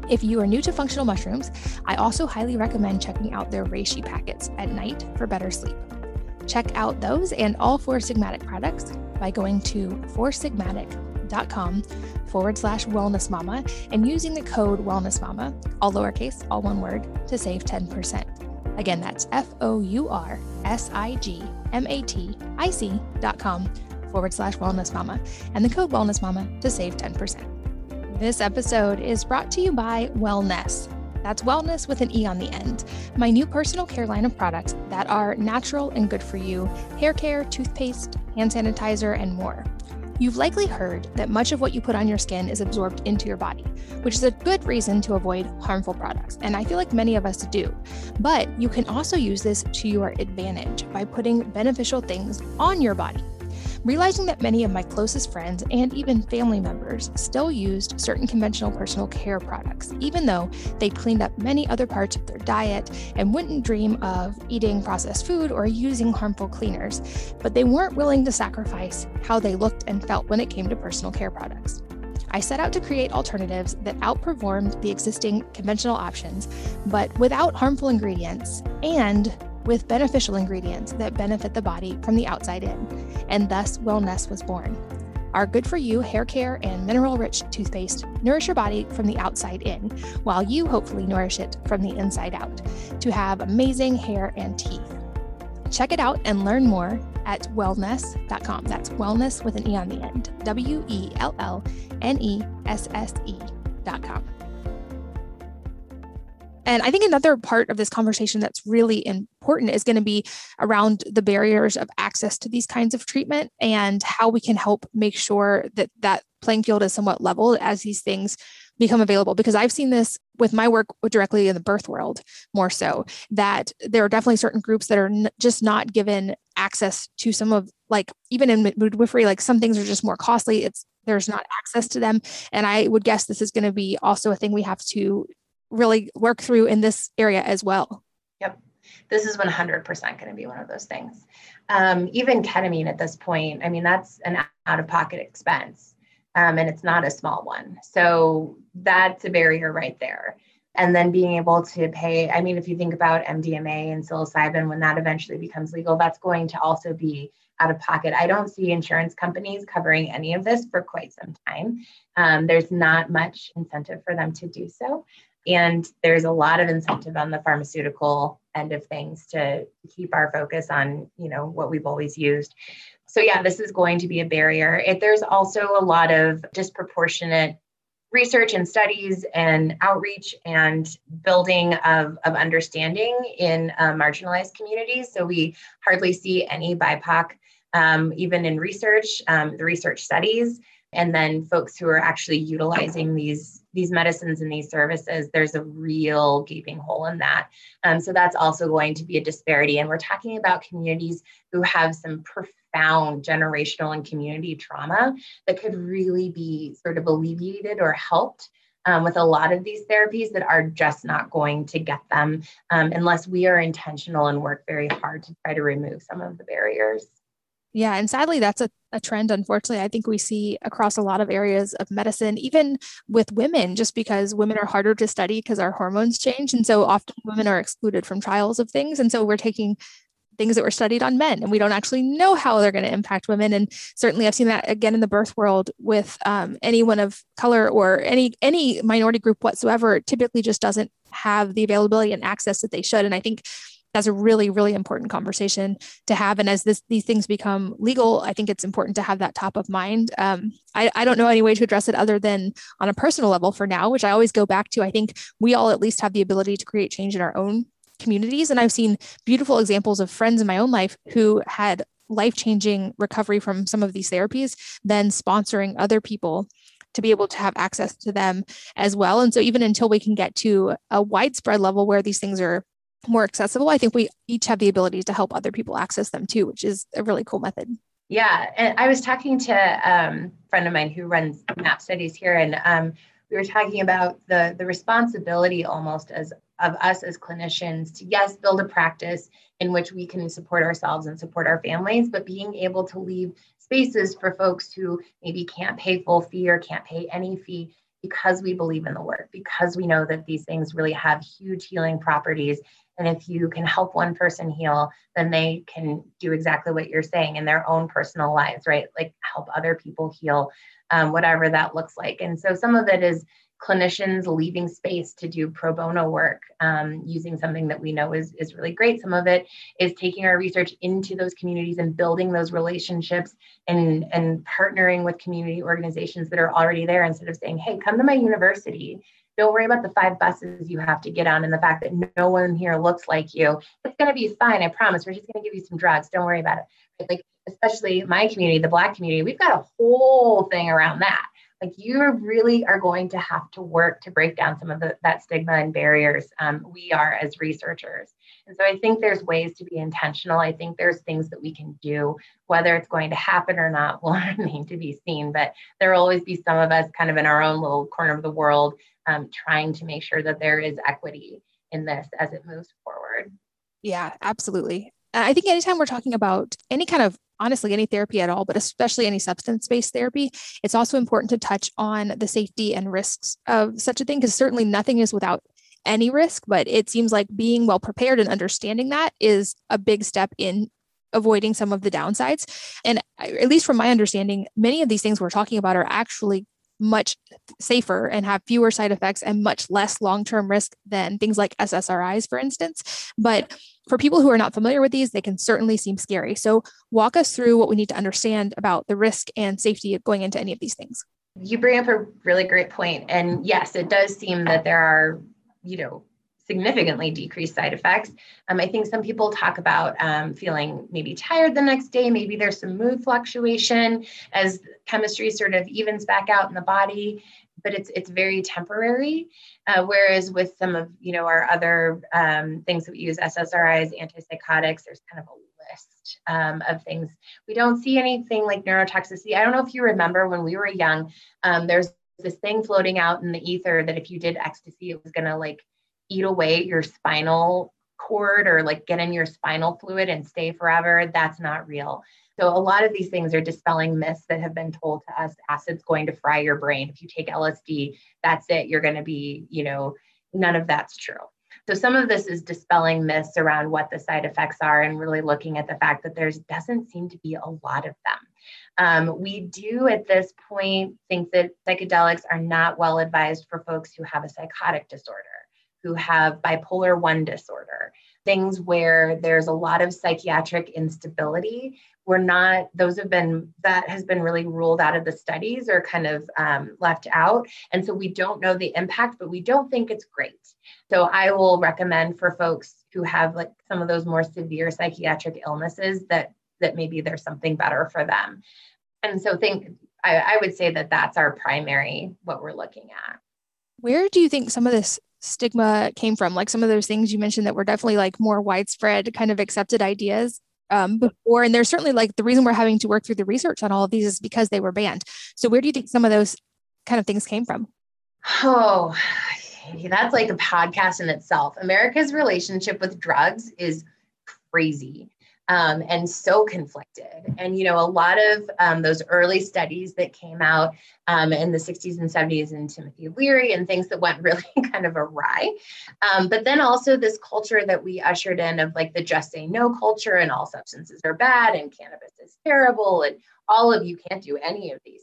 Speaker 2: If you are new to functional mushrooms, I also highly recommend checking out their reishi packets at night for better sleep. Check out those and all Four Sigmatic products by going to foursigmatic.com forward slash wellness mama and using the code wellness mama, all lowercase, all one word, to save 10%. Again, that's F O U R S I G M A T I C dot com forward slash wellness mama and the code wellness mama to save 10%. This episode is brought to you by Wellnesse. That's wellness with an E on the end. My new personal care line of products that are natural and good for you hair care, toothpaste, hand sanitizer, and more. You've likely heard that much of what you put on your skin is absorbed into your body, which is a good reason to avoid harmful products, and I feel like many of us do. But you can also use this to your advantage by putting beneficial things on your body realizing that many of my closest friends and even family members still used certain conventional personal care products, even though they cleaned up many other parts of their diet and wouldn't dream of eating processed food or using harmful cleaners, but they weren't willing to sacrifice how they looked and felt when it came to personal care products. I set out to create alternatives that outperformed the existing conventional options, but without harmful ingredients and with beneficial ingredients that benefit the body from the outside in, and thus Wellnesse was born. Our good for you hair care and mineral rich toothpaste nourish your body from the outside in, while you hopefully nourish it from the inside out to have amazing hair and teeth. Check it out and learn more at wellnesse.com. That's wellness with an E on the end. W E L L N E S S E.com. And I think another part of this conversation that's really important is going to be around the barriers of access to these kinds of treatment and how we can help make sure that that playing field is somewhat level as these things become available. Because I've seen this with my work directly in the birth world more so that there are definitely certain groups that are n- just not given access to some of like even in midwifery like some things are just more costly. It's there's not access to them. And i would guess this is going to be also a thing we have to really work through in this area as well
Speaker 3: yep this is 100% going to be one of those things um, even ketamine at this point i mean that's an out of pocket expense um, and it's not a small one. So that's a barrier right there. And then being able to pay, I mean, if you think about MDMA and psilocybin, when that eventually becomes legal, that's going to also be out of pocket. I don't see insurance companies covering any of this for quite some time. Um, there's not much incentive for them to do so. And there's a lot of incentive on the pharmaceutical end of things to keep our focus on, you know, what we've always used so yeah, this is going to be a barrier. There's also a lot of disproportionate research and studies and outreach and building of, of understanding in uh, marginalized communities. So we hardly see any BIPOC, um, even in research, um, the research studies, and then folks who are actually utilizing these these medicines and these services, there's a real gaping hole in that. Um, so that's also going to be a disparity. And we're talking about communities who have some profound generational and community trauma that could really be sort of alleviated or helped um, with a lot of these therapies that are just not going to get them um, unless we are intentional and work very hard to try to remove some of the barriers.
Speaker 2: Yeah, and sadly, that's a, a trend, unfortunately, I think we see across a lot of areas of medicine, even with women, just because women are harder to study because our hormones change. And so often women are excluded from trials of things. And so we're taking things that were studied on men and we don't actually know how they're going to impact women and certainly i've seen that again in the birth world with um, anyone of color or any any minority group whatsoever typically just doesn't have the availability and access that they should and i think that's a really really important conversation to have and as this these things become legal i think it's important to have that top of mind um, I, I don't know any way to address it other than on a personal level for now which i always go back to i think we all at least have the ability to create change in our own communities. And I've seen beautiful examples of friends in my own life who had life changing recovery from some of these therapies, then sponsoring other people to be able to have access to them as well. And so, even until we can get to a widespread level where these things are more accessible, I think we each have the ability to help other people access them too, which is a really cool method.
Speaker 3: Yeah, and I was talking to um, a friend of mine who runs MAPS studies here, and um, we were talking about the the responsibility almost as of us as clinicians to yes build a practice in which we can support ourselves and support our families but being able to leave spaces for folks who maybe can't pay full fee or can't pay any fee because we believe in the work because we know that these things really have huge healing properties and if you can help one person heal then they can do exactly what you're saying in their own personal lives right like help other people heal um, whatever that looks like and so some of it is clinicians leaving space to do pro bono work um, using something that we know is, is really great. Some of it is taking our research into those communities and building those relationships and, and partnering with community organizations that are already there instead of saying, hey, come to my university. Don't worry about the five buses you have to get on and the fact that no one here looks like you. It's going to be fine. I promise. We're just going to give you some drugs. Don't worry about it. Like, especially my community, the Black community, we've got a whole thing around that like you really are going to have to work to break down some of the, that stigma and barriers um, we are as researchers and so i think there's ways to be intentional. I think there's things that we can do whether it's going to happen or not will remain to be seen. But there will always be some of us kind of in our own little corner of the world um, trying to make sure that there is equity in this as it moves forward.
Speaker 2: Yeah absolutely. I think anytime we're talking about any kind of honestly any therapy at all, but especially any substance based therapy, it's also important to touch on the safety and risks of such a thing because certainly nothing is without any risk, but it seems like being well prepared and understanding that is a big step in avoiding some of the downsides. And at least from my understanding, many of these things we're talking about are actually much safer and have fewer side effects and much less long term risk than things like SSRIs, for instance. But for people who are not familiar with these, they can certainly seem scary. So, walk us through what we need to understand about the risk and safety of going into any of these things.
Speaker 3: You bring up a really great point. And yes, it does seem that there are, you know, significantly decreased side effects. Um, I think some people talk about um, feeling maybe tired the next day. Maybe there's some mood fluctuation as chemistry sort of evens back out in the body. but it's it's very temporary. Uh, whereas with some of you know our other um, things that we use, SSRIs, antipsychotics, there's kind of a list um, of things. We don't see anything like neurotoxicity. I don't know if you remember when we were young, um, there's this thing floating out in the ether that if you did ecstasy, it was gonna like eat away your spinal cord or like get in your spinal fluid and stay forever. That's not real. So a lot of these things are dispelling myths that have been told to us. Acid's going to fry your brain. If you take LSD, that's it. You're going to be, you know, none of that's true. So some of this is dispelling myths around what the side effects are and really looking at the fact that there doesn't seem to be a lot of them. Um, we do at this point think that psychedelics are not well advised for folks who have a psychotic disorder, who have bipolar 1 disorder, things where there's a lot of psychiatric instability. We're not those have been that has been really ruled out of the studies or kind of um, left out. And so we don't know the impact but we don't think it's great. So i will recommend for folks who have like some of those more severe psychiatric illnesses that that maybe there's something better for them and so think I, I would say that that's our primary what we're looking at
Speaker 2: where do you think some of this stigma came from like some of those things you mentioned that were definitely like more widespread kind of accepted ideas um, before. And there's certainly like the reason we're having to work through the research on all of these is because they were banned. So where do you think some of those kind of things came from?
Speaker 3: Oh, that's like a podcast in itself. America's relationship with drugs is crazy um, and so conflicted. And, you know, a lot of um, those early studies that came out um, in the 60s and 70s in Timothy Leary and things that went really kind of awry. Um, but then also this culture that we ushered in of like the just say no culture and all substances are bad and cannabis is terrible and all of you can't do any of these.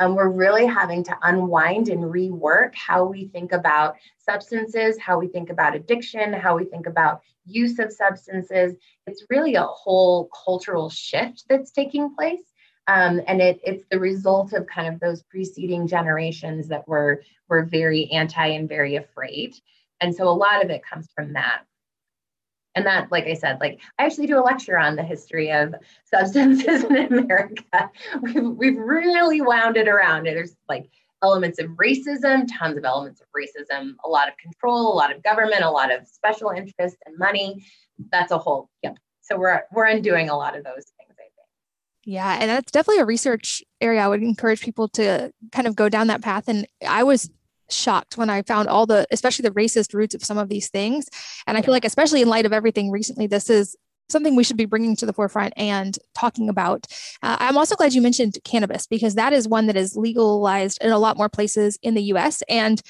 Speaker 3: Um, we're really having to unwind and rework how we think about substances, how we think about addiction, how we think about use of substances. It's really a whole cultural shift that's taking place. Um, and it, it's the result of kind of those preceding generations that were, were very anti and very afraid. And so a lot of it comes from that and that like i said like i actually do a lecture on the history of substances in america. We've, we've really wound it around. There's like elements of racism tons of elements of racism a lot of control a lot of government a lot of special interest and money. That's a whole yep. So we're we're undoing a lot of those things i think.
Speaker 2: Yeah and that's definitely a research area i would encourage people to kind of go down that path. And i was shocked when I found all the, especially the racist roots of some of these things. And I feel like, especially in light of everything recently, this is something we should be bringing to the forefront and talking about. Uh, I'm also glad you mentioned cannabis because that is one that is legalized in a lot more places in the US. And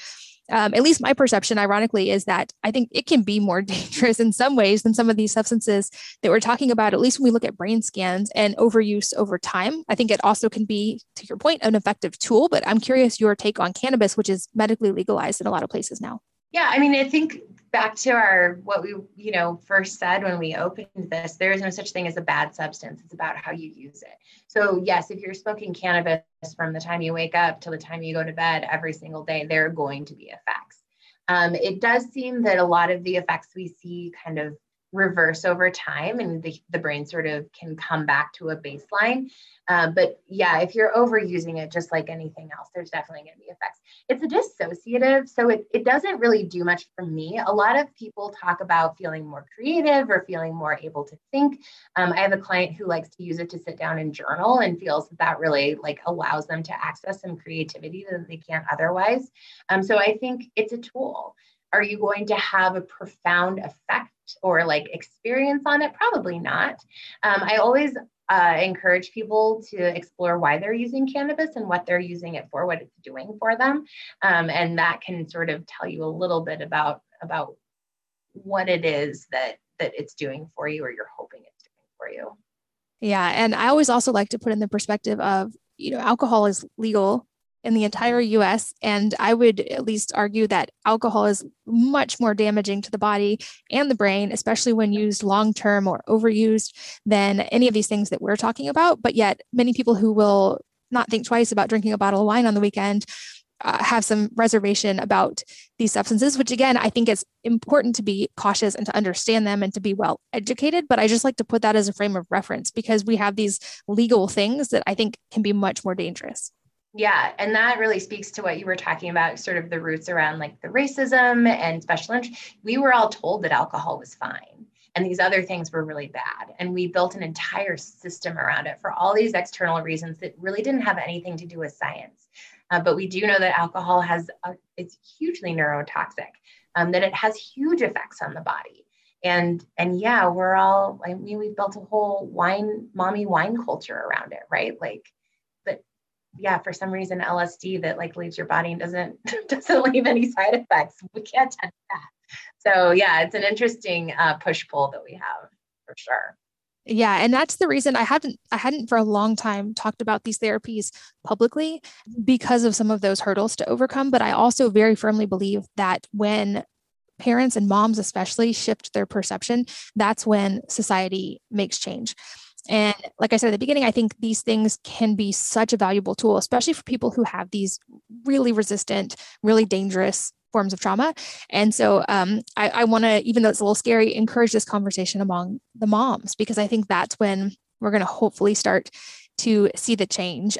Speaker 2: um, at least my perception, ironically, is that I think it can be more dangerous in some ways than some of these substances that we're talking about, at least when we look at brain scans and overuse over time. I think it also can be, to your point, an effective tool. But I'm curious your take on cannabis, which is medically legalized in a lot of places now.
Speaker 3: Yeah, I mean, I think back to our what we you know first said when we opened this, there is no such thing as a bad substance. It's about how you use it. So yes, if you're smoking cannabis from the time you wake up till the time you go to bed every single day, there are going to be effects. Um, it does seem that a lot of the effects we see kind of reverse over time and the, the brain sort of can come back to a baseline. Uh, but yeah, if you're overusing it, just like anything else, there's definitely going to be effects. It's a dissociative, so it, it doesn't really do much for me. A lot of people talk about feeling more creative or feeling more able to think. Um, I have a client who likes to use it to sit down and journal and feels that that really like allows them to access some creativity that they can't otherwise. Um, so I think it's a tool. Are you going to have a profound effect or like experience on it? Probably not. Um, I always uh, encourage people to explore why they're using cannabis and what they're using it for, what it's doing for them, um, and that can sort of tell you a little bit about about what it is that that it's doing for you, or you're hoping it's doing for you.
Speaker 2: Yeah, and I always also like to put in the perspective of you know alcohol is legal in the entire US. And I would at least argue that alcohol is much more damaging to the body and the brain, especially when used long term or overused, than any of these things that we're talking about. But yet, many people who will not think twice about drinking a bottle of wine on the weekend. Uh, have some reservation about these substances, which again, I think it's important to be cautious and to understand them and to be well educated. But I just like to put that as a frame of reference because we have these legal things that I think can be much more dangerous.
Speaker 3: Yeah, and that really speaks to what you were talking about, sort of the roots around like the racism and special interest. We were all told that alcohol was fine and these other things were really bad. And we built an entire system around it for all these external reasons that really didn't have anything to do with science. Uh, but we do know that alcohol has a, it's hugely neurotoxic, um, that it has huge effects on the body. And and yeah, we're all I mean we built a whole wine mommy wine culture around it, right? Like yeah, for some reason LSD that like leaves your body and doesn't doesn't leave any side effects. We can't touch that. So yeah, it's an interesting uh, push pull that we have for sure.
Speaker 2: Yeah, and that's the reason I hadn't I hadn't for a long time talked about these therapies publicly because of some of those hurdles to overcome, but I also very firmly believe that when parents and moms especially shift their perception, that's when society makes change. And like I said at the beginning, I think these things can be such a valuable tool, especially for people who have these really resistant, really dangerous forms of trauma. And so um, I, I want to, even though it's a little scary, encourage this conversation among the moms because I think that's when we're going to hopefully start to see the change.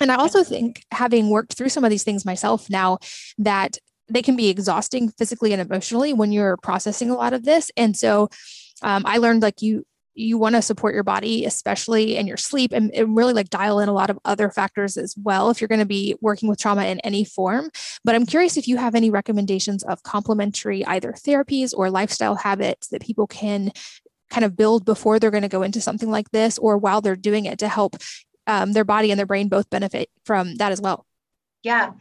Speaker 2: And I also think, having worked through some of these things myself now, that they can be exhausting physically and emotionally when you're processing a lot of this. And so um, I learned like you you want to support your body, especially in your sleep, and, and, really like dial in a lot of other factors as well if you're going to be working with trauma in any form. But I'm curious if you have any recommendations of complementary either therapies or lifestyle habits that people can kind of build before they're going to go into something like this or while they're doing it to help um, their body and their brain both benefit from that as well.
Speaker 3: Yeah.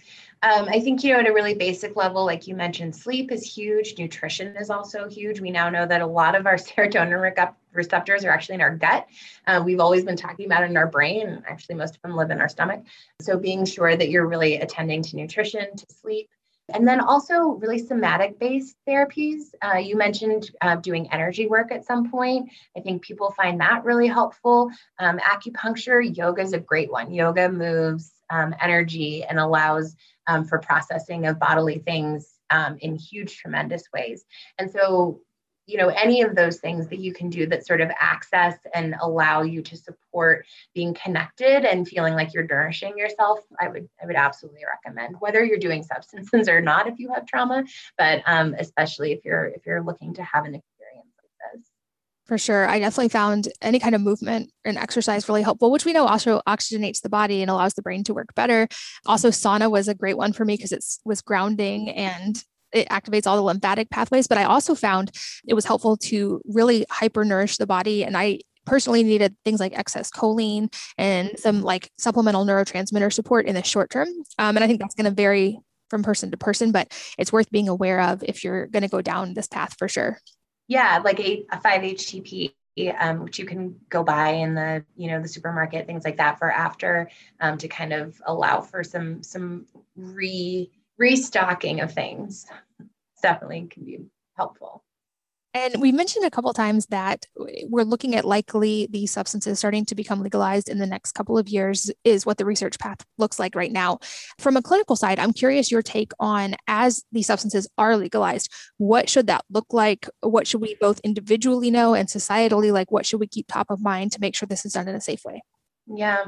Speaker 3: Um, I think, you know, at a really basic level, like you mentioned, sleep is huge. Nutrition is also huge. We now know that a lot of our serotonin receptors are actually in our gut. Uh, we've always been talking about in our brain. Actually, most of them live in our stomach. So being sure that you're really attending to nutrition, to sleep, and then also really somatic based therapies. Uh, you mentioned uh, doing energy work at some point. I think people find that really helpful. Um, acupuncture, yoga is a great one. Yoga moves um, energy and allows um, for processing of bodily things um, in huge, tremendous ways. And so, you know, any of those things that you can do that sort of access and allow you to support being connected and feeling like you're nourishing yourself, I would I would absolutely recommend. Whether you're doing substances or not, if you have trauma, but um, especially if you're if you're looking to have an
Speaker 2: for sure. I definitely found any kind of movement and exercise really helpful, which we know also oxygenates the body and allows the brain to work better. Also, sauna was a great one for me because it was grounding and it activates all the lymphatic pathways. But I also found it was helpful to really hyper nourish the body. And I personally needed things like excess choline and some like supplemental neurotransmitter support in the short term. Um, and I think that's going to vary from person to person, but it's worth being aware of if you're going to go down this path for sure.
Speaker 3: Yeah, like a, a 5-HTP, um, which you can go buy in the you know the supermarket, things like that for after um, to kind of allow for some some re restocking of things. Definitely can be helpful.
Speaker 2: And we mentioned a couple times that we're looking at likely these substances starting to become legalized in the next couple of years, is what the research path looks like right now. From a clinical side, I'm curious your take on as these substances are legalized, what should that look like? What should we both individually know and societally, like what should we keep top of mind to make sure this is done in a safe way?
Speaker 3: Yeah.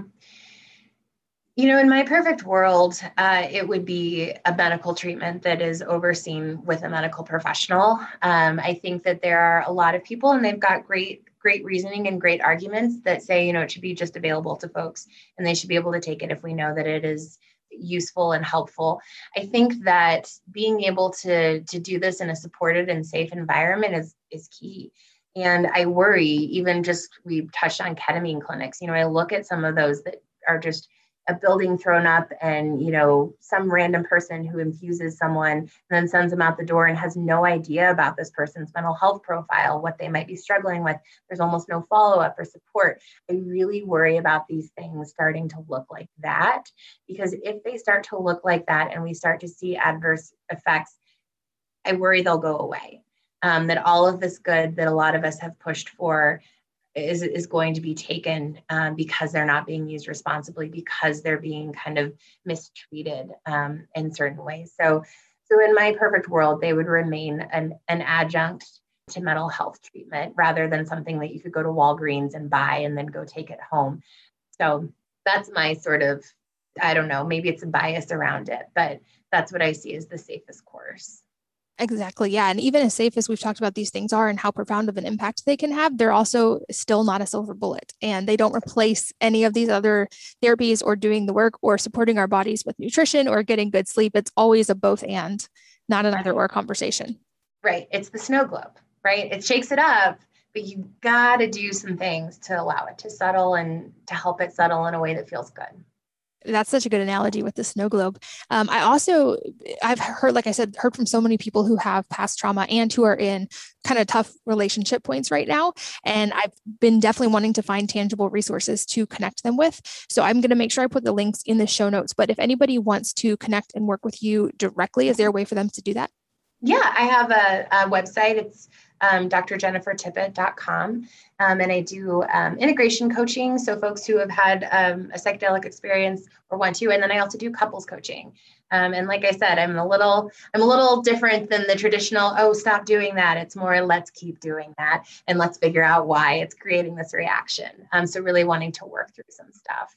Speaker 3: You know, in my perfect world, uh, it would be a medical treatment that is overseen with a medical professional. Um, I think that there are a lot of people, and they've got great, great reasoning and great arguments that say, you know, it should be just available to folks, and they should be able to take it if we know that it is useful and helpful. I think that being able to to do this in a supported and safe environment is is key. And I worry, even just we touched on ketamine clinics. You know, I look at some of those that are just a building thrown up and you know some random person who infuses someone and then sends them out the door and has no idea about this person's mental health profile what they might be struggling with. There's almost no follow-up or support. I really worry about these things starting to look like that because if they start to look like that and we start to see adverse effects i worry they'll go away. Um, that all of this good that a lot of us have pushed for is, is going to be taken um, because they're not being used responsibly because they're being kind of mistreated um, in certain ways so so in my perfect world they would remain an, an adjunct to mental health treatment rather than something that you could go to walgreens and buy and then go take it home so that's my sort of I don't know, maybe it's a bias around it, but that's what I see as the safest course.
Speaker 2: Exactly. Yeah. And even as safe as we've talked about these things are and how profound of an impact they can have, they're also still not a silver bullet. And they don't replace any of these other therapies or doing the work or supporting our bodies with nutrition or getting good sleep. It's always a both and, not an either or conversation.
Speaker 3: Right. It's the snow globe, right? It shakes it up, but you got to do some things to allow it to settle and to help it settle in a way that feels good
Speaker 2: that's such a good analogy with the snow globe. Um, I also, I've heard, like I said, heard from so many people who have past trauma and who are in kind of tough relationship points right now. And I've been definitely wanting to find tangible resources to connect them with. So I'm going to make sure I put the links in the show notes. But if anybody wants to connect and work with you directly, is there a way for them to do that?
Speaker 3: Yeah, I have a, a website. It's um, drjennifertippett.com. Um, and I do um, integration coaching. So, folks who have had um, a psychedelic experience or want to. And then I also do couples coaching. Um, and like I said, I'm a little, I'm a little different than the traditional, oh, stop doing that. It's more, let's keep doing that and let's figure out why it's creating this reaction. Um, so, really wanting to work through some stuff.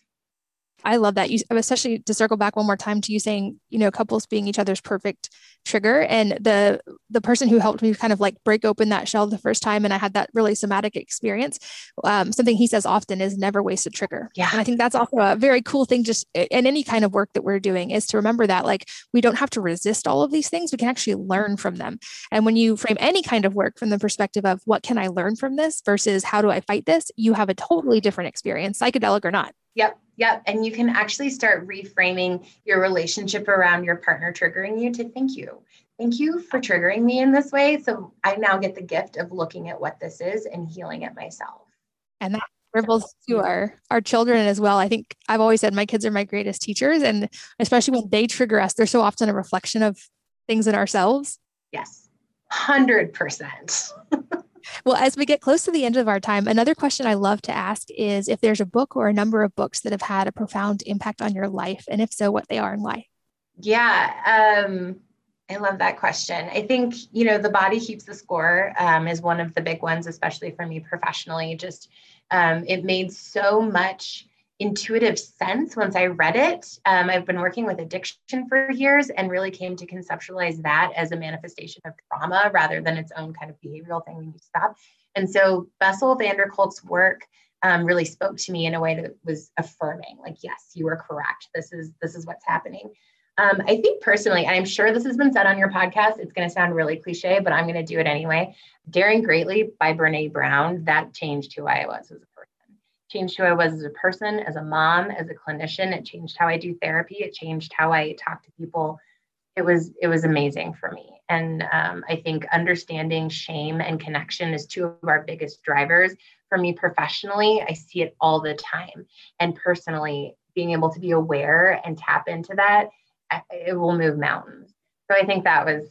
Speaker 2: I love that. You especially to circle back one more time to you saying, you know, couples being each other's perfect trigger. And the the person who helped me kind of like break open that shell the first time, and I had that really somatic experience. Um, something he says often is never waste a trigger.
Speaker 3: Yeah.
Speaker 2: And I think that's also a very cool thing, just in any kind of work that we're doing, is to remember that like we don't have to resist all of these things. We can actually learn from them. And when you frame any kind of work from the perspective of what can I learn from this versus how do I fight this, you have a totally different experience, psychedelic or not.
Speaker 3: Yep. Yep. And you can actually start reframing your relationship around your partner triggering you to thank you. Thank you for triggering me in this way. So I now get the gift of looking at what this is and healing it myself.
Speaker 2: And that ripples to our our children as well. I think I've always said my kids are my greatest teachers. And especially when they trigger us, they're so often a reflection of things in ourselves.
Speaker 3: Yes. Hundred percent.
Speaker 2: Well, as we get close to the end of our time, another question I love to ask is if there's a book or a number of books that have had a profound impact on your life, and if so, what they are and why.
Speaker 3: Yeah, um, I love that question. I think, you know, The Body Keeps the Score um, is one of the big ones, especially for me professionally. Just um, it made so much intuitive sense once I read it. Um, I've been working with addiction for years and really came to conceptualize that as a manifestation of trauma rather than its own kind of behavioral thing when you stop. And so Bessel van der Kolk's work um, really spoke to me in a way that was affirming, like, yes, you are correct. This is this is what's happening. Um, I think personally, and I'm sure this has been said on your podcast, it's going to sound really cliche, but I'm going to do it anyway. Daring Greatly by Brene Brown, that changed who I was as a changed who I was as a person, as a mom, as a clinician. It changed how I do therapy. It changed how I talk to people. It was it was amazing for me. And um, I think understanding shame and connection is two of our biggest drivers for me professionally. I see it all the time, and personally, being able to be aware and tap into that, it will move mountains. So I think that was.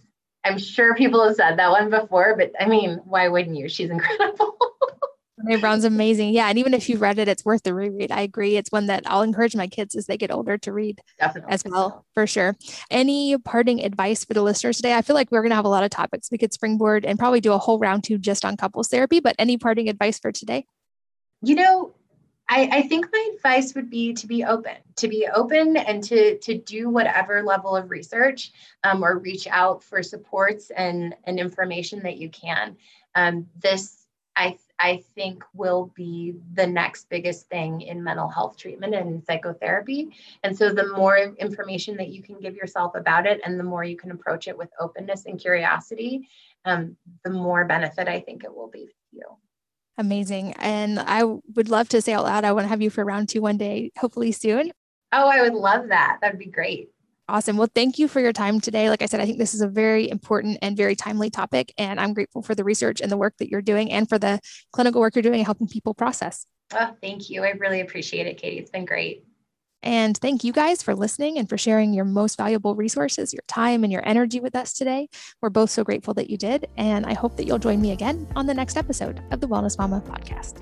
Speaker 3: I'm sure people have said that one before, but I mean, why wouldn't you? She's incredible.
Speaker 2: Brene Brown's amazing. Yeah. And even if you've read it, it's worth the reread. I agree. It's one that I'll encourage my kids as they get older to read
Speaker 3: Definitely.
Speaker 2: as well, for sure. Any parting advice for the listeners today? I feel like we're going to have a lot of topics we could springboard and probably do a whole round two just on couples therapy, but any parting advice for today?
Speaker 3: You know, I, I think my advice would be to be open, to be open and to, to do whatever level of research um, or reach out for supports and, and information that you can. Um, this, I I think will be the next biggest thing in mental health treatment and psychotherapy. And so, the more information that you can give yourself about it, and the more you can approach it with openness and curiosity, um, the more benefit I think it will be for you.
Speaker 2: Amazing. And I would love to say out loud, I want to have you for round two one day, hopefully soon.
Speaker 3: Oh, I would love that. That'd be great.
Speaker 2: Awesome. Well, thank you for your time today. Like I said, I think this is a very important and very timely topic, and I'm grateful for the research and the work that you're doing and for the clinical work you're doing helping people process.
Speaker 3: Oh, thank you. I really appreciate it, Katie. It's been great.
Speaker 2: And thank you guys for listening and for sharing your most valuable resources, your time, and your energy with us today. We're both so grateful that you did. And I hope that you'll join me again on the next episode of the Wellness Mama podcast.